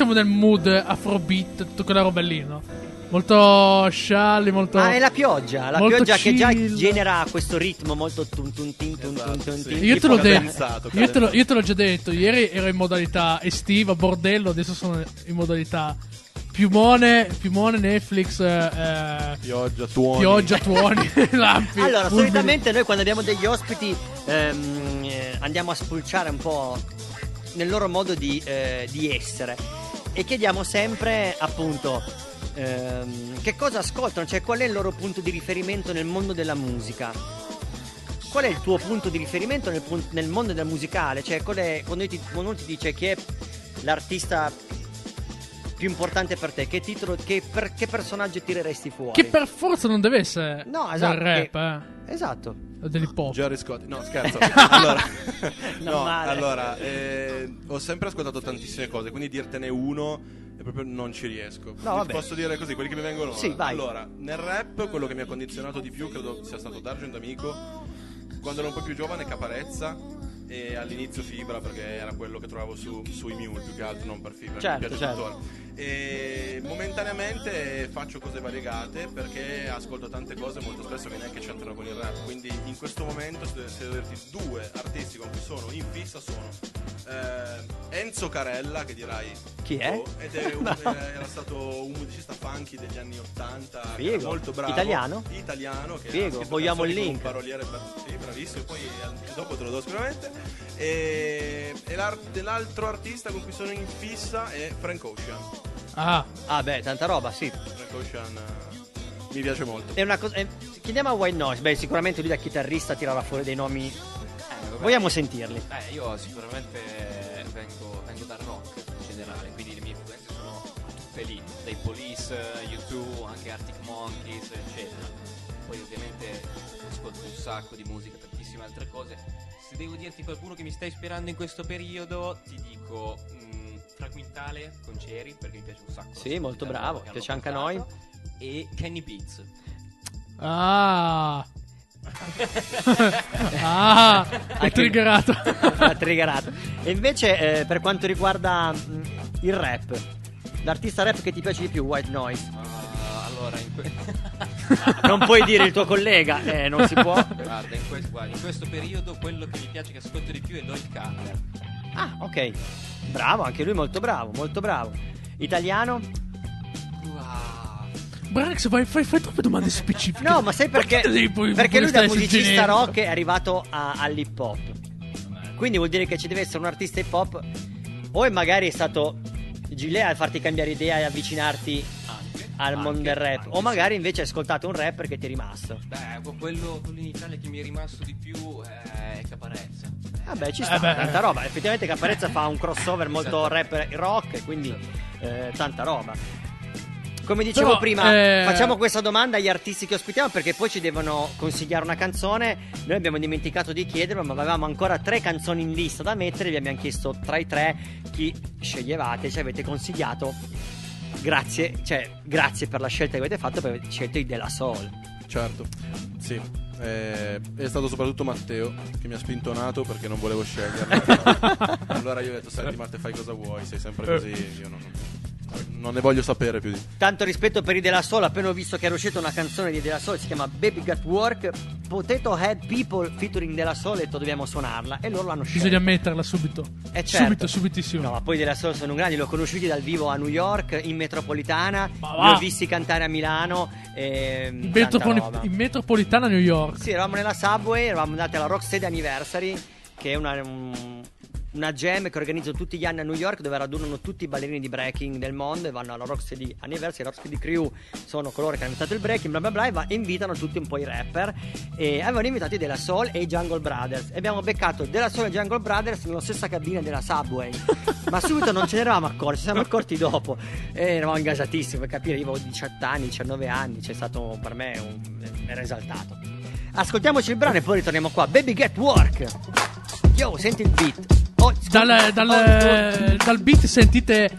D: siamo nel mood afrobeat, tutta quella roba lì, no? Molto scialli, molto...
C: Ah, è la pioggia, la
D: molto
C: pioggia che già
D: chill.
C: genera questo ritmo molto tun tun tin tun tun tun tin.
D: Io te, l'ho
C: Tipo-
D: detto, io, te l'ho, io te l'ho già detto, ieri ero in modalità estiva, bordello, adesso sono in modalità Piumone, Piumone Netflix, eh,
O: Pioggia, tuoni.
D: Pioggia, tuoni, *laughs* *laughs* lampi.
C: Allora,
D: fulmini.
C: solitamente noi quando abbiamo degli ospiti ehm, eh, andiamo a spulciare un po' nel loro modo di, eh, di essere e chiediamo sempre appunto ehm, che cosa ascoltano, cioè qual è il loro punto di riferimento nel mondo della musica. Qual è il tuo punto di riferimento nel, nel mondo della musicale? Cioè, qual è- quando, ti, quando ti dice chi è l'artista più importante per te, che titolo, che, per- che personaggio tireresti fuori?
D: Che per forza non deve essere
C: No, esatto,
D: del rap,
C: che-
D: eh.
C: Esatto.
D: O dell'hip hop.
O: Jerry Scott, no scherzo. *laughs* allora, no, allora eh, ho sempre ascoltato tantissime cose, quindi dirtene uno e proprio non ci riesco. Ti
C: vabbè.
O: Posso dire così, quelli che mi vengono
C: Sì, vai.
O: Allora, nel rap quello che mi ha condizionato di più credo sia stato D'Argent Amico. Quando ero un po' più giovane Caparezza e all'inizio Fibra perché era quello che trovavo su, sui Mule più che altro, non per Fibra,
C: Certo,
O: mi piace
C: certo.
O: tuttora. E momentaneamente faccio cose variegate perché ascolto tante cose molto spesso che neanche c'entrano con il rap. Quindi in questo momento, se devo dirti due artisti con cui sono in fissa, sono eh, Enzo Carella, che dirai
C: Chi è?
O: "Oh", ed è un- *laughs*
C: No.
O: eh, era stato un musicista funky degli anni 80, che
C: Figo.
O: era molto bravo.
C: Italiano?
O: Italiano, che scritto
C: vogliamo il link.
O: Un paroliere sì, bravissimo, poi eh, dopo te lo do sicuramente. E, e l'altro artista con cui sono in fissa è Frank Ocean.
D: Ah.
C: Ah, beh, tanta roba, sì.
O: Frank Ocean eh, mi piace molto.
C: È una cosa. eh, chiediamo a White Noise. Beh, sicuramente lui da chitarrista tirerà fuori dei nomi. Vogliamo sentirli.
P: Eh, io sicuramente vengo, vengo dal rock in generale, quindi le mie influenze sono tutte lì, dai Police, U2, anche Arctic Monkeys, eccetera. Poi ovviamente ascolto un sacco di musica, tantissime altre cose. Se devo dirti qualcuno che mi sta ispirando in questo periodo, ti dico mh, Fragmentale con Cherry, perché mi piace un sacco.
C: Sì, molto bravo, piace anche a noi.
P: E Kenny Beats.
D: Ah. *laughs* ah,
C: Anche-
D: triggerato. *laughs*
C: Ha triggerato. E invece, eh, per quanto riguarda mh, il rap, l'artista rap che ti piace di più, White Noise.
P: Ah, allora, in, que- *laughs*
C: Non puoi dire il tuo collega, eh, non si può.
P: Guarda in, questo, guarda, in questo periodo quello che mi piace che ascolto di più è Lloyd Carter.
C: Ah, ok. Bravo, anche lui molto bravo, molto bravo. Italiano?
D: Brax, vai, fai, fai troppe domande specifiche.
C: No, ma sai perché?
D: Perché
C: Perché lui da musicista rock è arrivato a- all'hip hop. Quindi vuol dire che ci deve essere un artista hip hop. O è magari è stato Gilet a farti cambiare idea e avvicinarti al mondo del rap. o magari invece hai ascoltato un rapper che ti è rimasto.
P: Beh, quello, quello in Italia che mi è rimasto di più è Caparezza.
C: Vabbè, ci sta,
P: Eh beh.
C: tanta roba. Effettivamente Caparezza fa un crossover molto rap e rock, quindi eh, tanta roba. Come dicevo
D: Però,
C: prima,
D: eh,
C: facciamo questa domanda agli artisti che ospitiamo perché poi ci devono consigliare una canzone. Noi abbiamo dimenticato di chiederlo, ma avevamo ancora tre canzoni in lista da mettere. Vi abbiamo chiesto tra i tre chi sceglievate, ci avete consigliato. Grazie, cioè, grazie per la scelta che avete fatto, perché avete scelto i della Soul.
O: Certo, sì. Eh, è stato soprattutto Matteo che mi ha spintonato perché non volevo sceglierlo. *laughs* allora io ho detto: Senti, Matteo, fai cosa vuoi, sei sempre così. Io non, non ne voglio sapere più di
C: Tanto rispetto per i della Soul, appena ho visto che era uscita una canzone di della Soul, si chiama Baby Got Work, Potato Head People featuring della Soul, e ho detto dobbiamo suonarla. E loro l'hanno scelta.
D: Bisogna metterla subito.
C: Eh, certo.
D: Subito, subitissimo.
C: No, ma poi della Soul sono grandi, li ho conosciuti dal vivo a New York, in metropolitana, li ho visti cantare a Milano. ehm,
D: In, metropoli- in metropolitana New York.
C: Sì, eravamo nella Subway, eravamo andati alla Rocksteady Anniversary, che è una, un- una jam che organizzano tutti gli anni a New York, dove radunano tutti i ballerini di breaking del mondo e vanno alla Rocksteady Anniversary. Rocksteady Crew sono coloro che hanno inventato il breaking, bla bla bla, e va- invitano tutti un po' i rapper. E avevano invitato i della Soul e i Jungle Brothers. E abbiamo beccato della Soul e Jungle Brothers nella stessa cabina della Subway. Ma subito non ce ne eravamo accorti, ci siamo accorti dopo. E eravamo ingasatissimi per capire. Io avevo 18 anni, 19 anni, c'è stato per me un. era esaltato. Ascoltiamoci il brano e poi ritorniamo qua. Baby Get Work. Yo, senti il beat. Oh,
D: Dal, dal,
C: oh,
D: dal beat sentite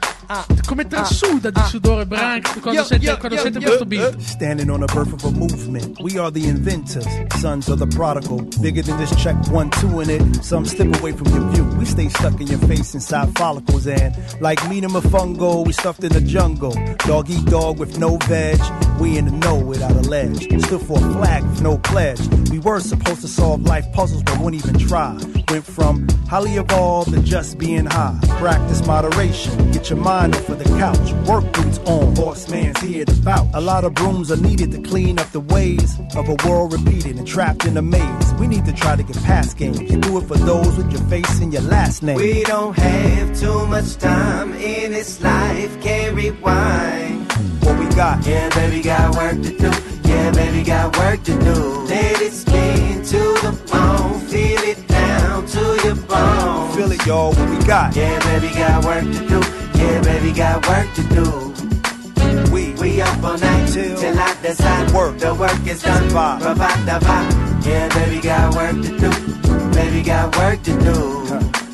D: come trasuda di sudore Brank quando
K: Yo,
D: sente,
K: yo,
D: quando
K: yo,
D: sente questo beat. Eh, eh.
K: Standing on the birth of a movement. We are the inventors, sons of the prodigal. Bigger than this check one, two in it. Some step away from your view. We stay stuck in your face inside follicles. And like meat and fungo, we stuffed in the jungle. Dog eat dog with no veg. We in the know without a ledge. Stood for a flag with no pledge. We were supposed to solve life puzzles, but won't even try.
U: Went from highly evolved to just being high. Practice moderation. Get your mind off of the couch. Work boots on. Horseman's here to bout. A lot of brooms are needed to clean up the ways of a world repeated and trapped in a maze. We need to try to get past games. You do it for those with your face and your last name.
V: We don't have too much time in this life, can't rewind.
U: What we got?
V: Yeah, baby, got work to do. Yeah, baby, got work to do. Let it spin to the bone, feel it down to your bones.
U: Feel it, y'all. What we got?
V: Yeah, baby, got work to do. Yeah, baby, got work to do.
U: We
V: we up all night till, till I decide work. The work is done. Provide the vibe. Yeah, baby, got work to do. Baby, got work to do.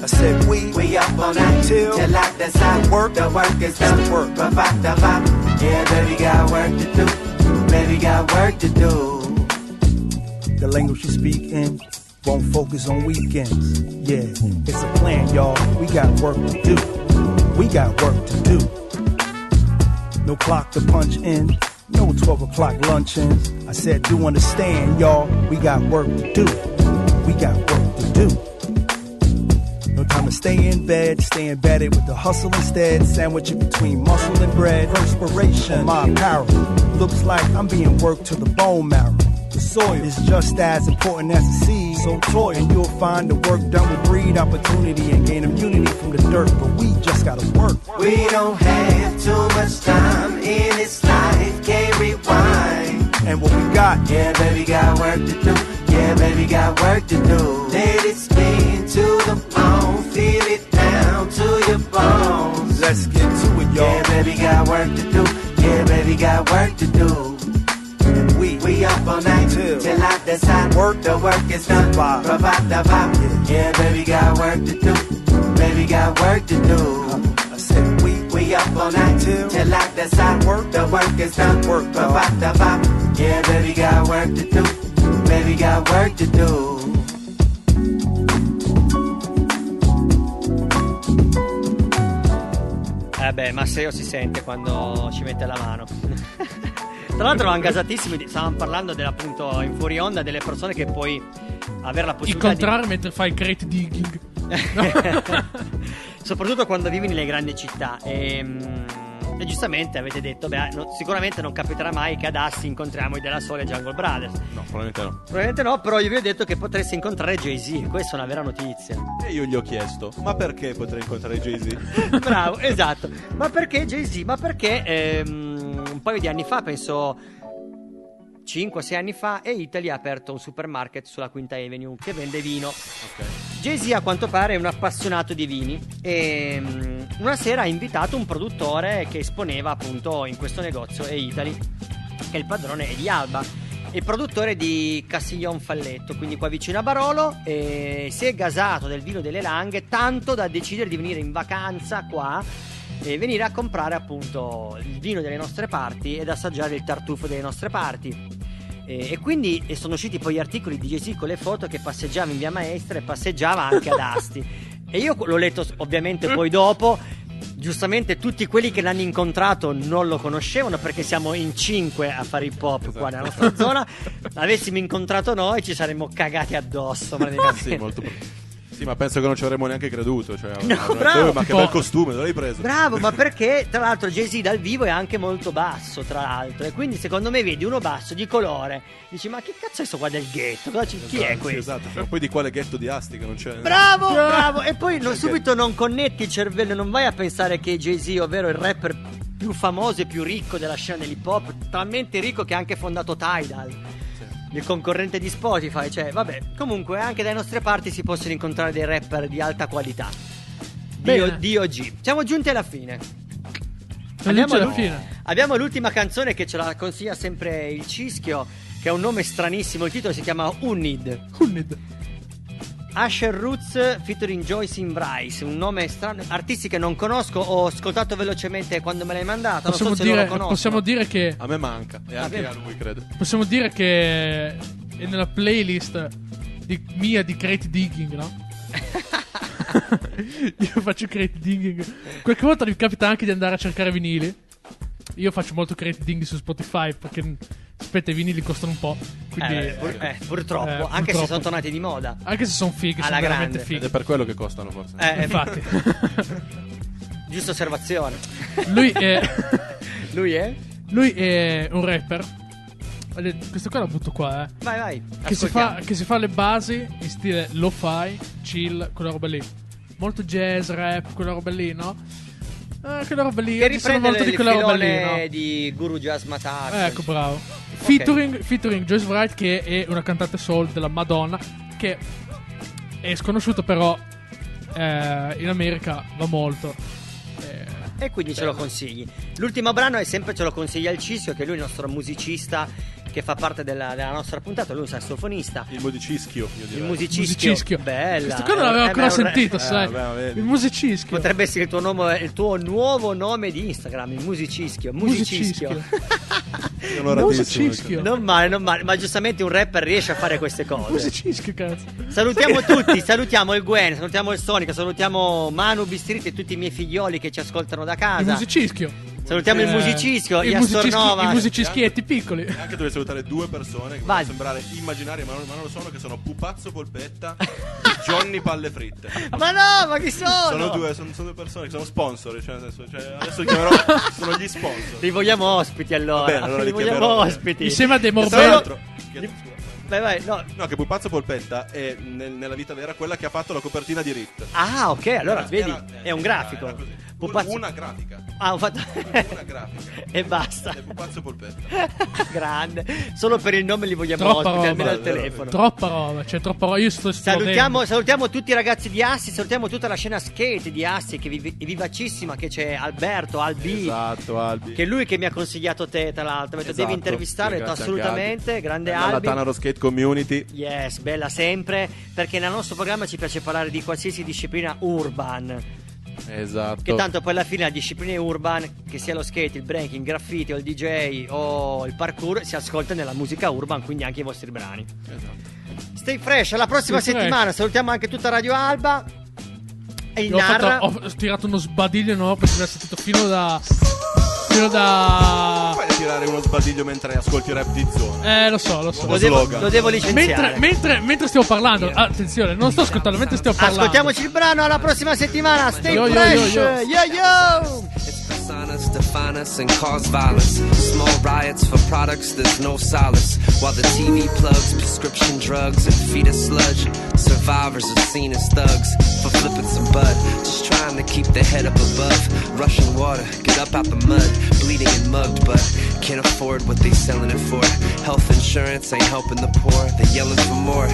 U: I said we
V: we up all night till till I decide work. The work is done. Work. Provide the vibe. Yeah, baby, got work to do. Baby, got work to do.
U: The language you speak in won't focus on weekends. Yeah, it's a plan, y'all. We got work to do. We got work to do. No clock to punch in. No 12 o'clock luncheons. I said, do understand, y'all. We got work to do. We got work to do. No time to stay in bed, stay embedded with the hustle instead. Sandwich it between muscle and bread. Perspiration, my apparel. Looks like I'm being worked to the bone marrow. The soil is just as important as the seed. So toil, and you'll find the work done will breed opportunity and gain immunity from the dirt. But we just gotta work.
V: We don't have too much time in this life, can't rewind.
U: And what we got?
V: Yeah, baby, got work to do. Yeah, baby, got work to do. Let it spin to the bone, feel it down to your bones.
U: Let's get to it, y'all.
V: Yeah, baby, got work to do. Yeah, baby, got work to do.
U: And we
V: we up all night till, till I decide work. The work is done. Provide the vibe. Yeah, baby, got work to do. Baby, got work to do.
U: I said we
V: we up all night till, till I decide work. The work is done. Work. Provide the vibe. Yeah, baby, got work to do. Baby, got work to do.
C: Eh beh, Masseo si sente quando ci mette la mano. *laughs* Tra l'altro eravamo gasatissimi, stavamo parlando dell'appunto in fuori onda delle persone che puoi avere la possibilità
D: Incontrare mentre fai crate digging.
C: di... *laughs* *laughs* Soprattutto quando vivi nelle grandi città. E, mm, e giustamente avete detto, beh, no- sicuramente non capiterà mai che ad Asti incontriamo i della Sole e Jungle Brothers.
O: No, probabilmente no.
C: Probabilmente no, però io vi ho detto che potreste incontrare Jay-Z, questa è una vera notizia.
O: E io gli ho chiesto, ma perché potrei incontrare Jay-Z? *laughs*
C: Bravo, esatto. Ma perché Jay-Z? Ma perché ehm, un paio di anni fa, penso 5-6 anni fa, e Italy ha aperto un supermarket sulla Quinta Avenue che vende vino. Jay-Z a quanto pare è un appassionato di vini e mm, una sera ha invitato un produttore che esponeva appunto in questo negozio, e Italy, che il padrone è di Alba. Il produttore di Castiglion Falletto, quindi qua vicino a Barolo, e si è gasato del vino delle Langhe tanto da decidere di venire in vacanza qua e venire a comprare appunto il vino delle nostre parti ed assaggiare il tartufo delle nostre parti. E, e quindi e sono usciti poi gli articoli di Jay-Z con le foto che passeggiava in via Maestra e passeggiava anche ad *laughs* Asti. E io l'ho letto ovviamente poi dopo. Giustamente tutti quelli che l'hanno incontrato non lo conoscevano perché siamo in cinque a fare hip hop qua nella nostra zona. L'avessimo incontrato noi ci saremmo cagati addosso. *laughs* praticamente.
O: Sì, molto pro- Sì, ma penso che non ci avremmo neanche creduto. Cioè,
C: No,
O: avremmo
C: bravo.
O: ma che bel costume, dove l'hai preso?
C: Bravo, ma *laughs* perché tra l'altro Jay-Z dal vivo è anche molto basso, tra l'altro. E quindi secondo me vedi uno basso di colore, dici ma che cazzo è sto qua del ghetto? Cosa ci- Chi è
O: Sì,
C: questo?
O: Esatto, ma poi di quale ghetto di Asti che non c'è.
C: Bravo, bravo. E poi *laughs* non-
O: Perché?
C: subito non connetti il cervello, non vai a pensare che Jay-Z, ovvero il rapper più famoso e più ricco della scena dell'hip hop, talmente ricco che ha anche fondato Tidal. Il concorrente di Spotify, cioè, vabbè, comunque anche dalle nostre parti si possono incontrare dei rapper di alta qualità. Dio,
D: Bene.
C: DOG. Siamo giunti alla fine.
D: giunti alla fine.
C: abbiamo l'ultima canzone che ce la consiglia sempre il Cischio, che ha un nome stranissimo. Il titolo si chiama Unid.
D: Unid.
C: Asher Roots featuring Joyce in Bryce, un nome strano, artisti che non conosco, ho ascoltato velocemente quando me l'hai mandato,
D: Possiamo
C: non so se
D: dire,
C: lo
D: possiamo dire che.
O: A me manca, e anche
C: bene.
O: a lui, credo.
D: Possiamo dire che è nella playlist di- mia di crate digging, no? *laughs* *laughs* Io faccio crate digging. Qualche volta mi capita anche di andare a cercare vinili. Io faccio molto crate digging su Spotify perché Aspetta, i vinili costano un po'. Quindi,
C: Eh, pur- eh, purtroppo,
D: eh,
C: anche se
D: purtroppo.
C: sono tornati di moda.
D: Anche se sono fighi,
C: Alla
D: sono veramente
C: grande.
D: fighi.
O: Ed è per quello che costano forse.
C: Eh,
D: Infatti. *laughs*
C: Giusta osservazione.
D: Lui è. *laughs*
C: Lui è?
D: Lui è un rapper. Questo qua la butto qua, eh.
C: Vai, vai.
D: Che si, fa, che si fa le basi in stile lo-fi, chill, quella roba lì. Molto jazz, rap, quella roba lì, no? Eh, quella roba lì.
C: Che riprende
D: molto
C: il
D: di quella roba lì, no?
C: di Guru Jazz Matar.
D: Ecco, bravo. Featuring, featuring Joyce Wright, che è una cantante soul della Madonna, che è sconosciuta, però eh, in America va molto. Eh,
C: E quindi ce lo consigli. L'ultimo brano è sempre ce lo consiglia il Cisio, che lui è il nostro musicista che fa parte della, della nostra puntata, lui è un sassofonista.
O: Il musicischio, io
C: Il
O: direi.
C: musicischio.
D: Musicischio.
C: Bella.
D: Questo qua non l'avevo
C: Eh,
D: ancora
C: un re-
D: sentito,
C: Eh,
D: sai.
O: vabbè,
D: il musicischio.
C: Potrebbe essere il tuo, nome, il tuo nuovo nome di Instagram, il musicischio. Musicischio.
D: Musicischio. *laughs* Musicischio.
C: Non male, non male, ma giustamente un rapper riesce a fare queste cose.
D: Musicischio, cazzo.
C: Salutiamo tutti, salutiamo il Gwen, salutiamo il Sonic, salutiamo Manu Bistrit e tutti i miei figlioli che ci ascoltano da
D: Il
C: casa.
D: musicischio.
C: Salutiamo il
D: Eh,
C: musicischio,
D: i musicischi-. I musicischietti piccoli.
O: E anche dovrei salutare due persone che
C: Vai.
O: possono sembrare immaginarie, ma non, ma non lo sono, che sono Pupazzo Polpetta *laughs* e Johnny Palle Fritte.
C: Ma no, ma chi sono?
O: Sono due, sono, sono due persone che sono sponsor, cioè nel senso, cioè, adesso li *laughs* chiamerò, sono gli sponsor.
C: Li vogliamo ospiti allora.
O: Bene, allora
C: li
O: li
C: vogliamo
O: chiamerò.
C: ospiti.
D: Insieme a dei
O: che-
C: Vai, vai, no.
O: No, che Pupazzo Polpetta è nel- nella vita vera quella che ha fatto la copertina di Rit.
C: Ah, ok, allora
O: Era-
C: vedi,
O: era-
C: è un grafico.
O: era così.
C: Pupazzo-
O: Una grafica.
C: Ah, ho fatto.
O: Una grafica. *laughs*
C: e basta.
O: È Pupazzo Polpetta. *laughs*
C: Grande. Solo per il nome li vogliamo
D: Troppa
C: ospiti, almeno al
D: roba.
C: telefono.
D: Troppa roba, cioè troppa roba. Io sto
C: Salutiamo, salutiamo tutti i ragazzi di Assi, salutiamo tutta la scena skate di Assi che è vivacissima, che c'è Alberto, Albi,
O: Esatto, Albi.
C: che è lui che mi ha consigliato te tra l'altro, mi ha detto devi
O: Esatto.
C: intervistare, ho detto assolutamente,
O: Albi.
C: grande
O: Bella La
C: Albi.
O: Tanaro Skate Community.
C: Yes, bella sempre, perché nel nostro programma ci piace parlare di qualsiasi disciplina urban.
O: Esatto.
C: Che tanto poi alla fine la disciplina urban, che sia lo skate, il breaking, il graffiti o il DJ o il parkour, si ascolta nella musica urban, quindi anche i vostri brani.
O: Esatto.
C: Stay fresh, alla prossima
D: Stay
C: settimana.
D: fresh.
C: Salutiamo anche tutta Radio Alba. E il
D: ho, fatto- ho tirato uno sbadiglio enorme perché mi ha sentito fino da. Fino da.
O: Puoi tirare uno sbadiglio mentre ascolti rap di zona.
D: Eh, lo so, lo so.
O: Lo devo-
C: lo devo licenziare.
D: Mentre, mentre, mentre stiamo parlando, attenzione, non sto ascoltando, mentre stiamo parlando.
C: Ascoltiamoci il brano alla prossima settimana. Stay
D: Yo, yo,
C: fresh.
D: yo, yo.
C: yo yo.
W: define us and cause violence. Small riots for products, there's no solace. While the TV plugs prescription drugs and feed us sludge. Survivors are seen as thugs for flipping some bud. Just trying to keep their head up above. Rushing water, get up out the mud. Bleeding and mugged, but can't afford what they selling it for. Health insurance ain't helping the poor. They yelling for more.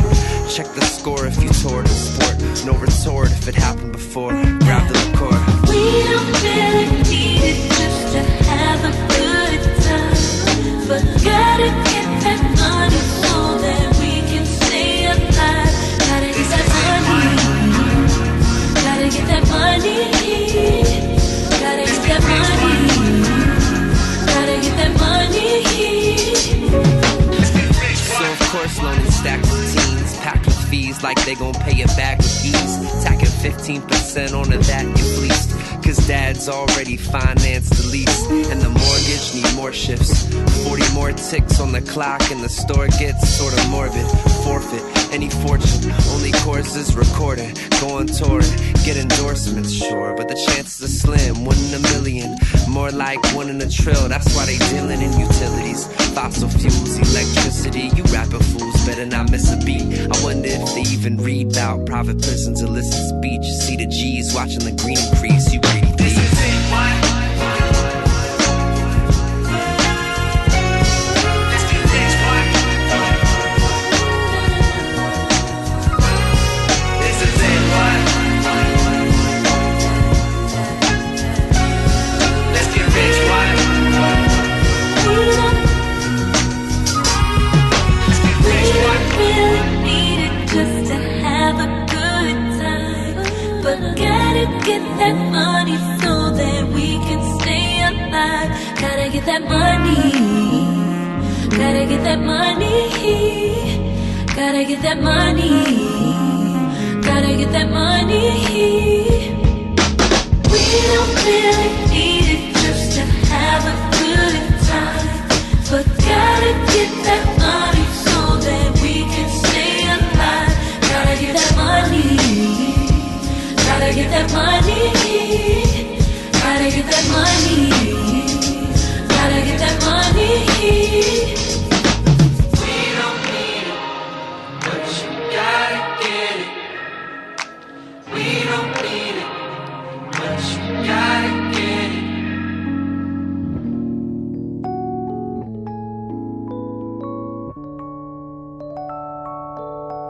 W: Check the score if you toured in sport. No retort if it happened before. Grab the liqueur.
X: We don't really need it just to have a good time. But gotta
W: Course loaning stacks of teens. Packed with fees like they gon' pay it back with ease Tacking 15% on onto that you fleeced Cause dad's already financed the lease. And the mortgage need more shifts. 40 more ticks on the clock and the store gets sorta morbid. Forfeit any fortune, only courses recorded Go on tour and get endorsements, sure But the chances are slim, one in a million. More like one in a trill, that's why they dealing in utilities. Fossil fuels, electricity, you rapping fools better not miss a beat. I wonder if they even read about private prisons, illicit speech. See the G's watching the green increase, you greedy get
X: that money. Gotta get that money. Gotta get that money. Gotta get that money. We don't really need it just to have a good time. But gotta get that money so that we can stay alive. Gotta get that money. Gotta get that money. Gotta get that money.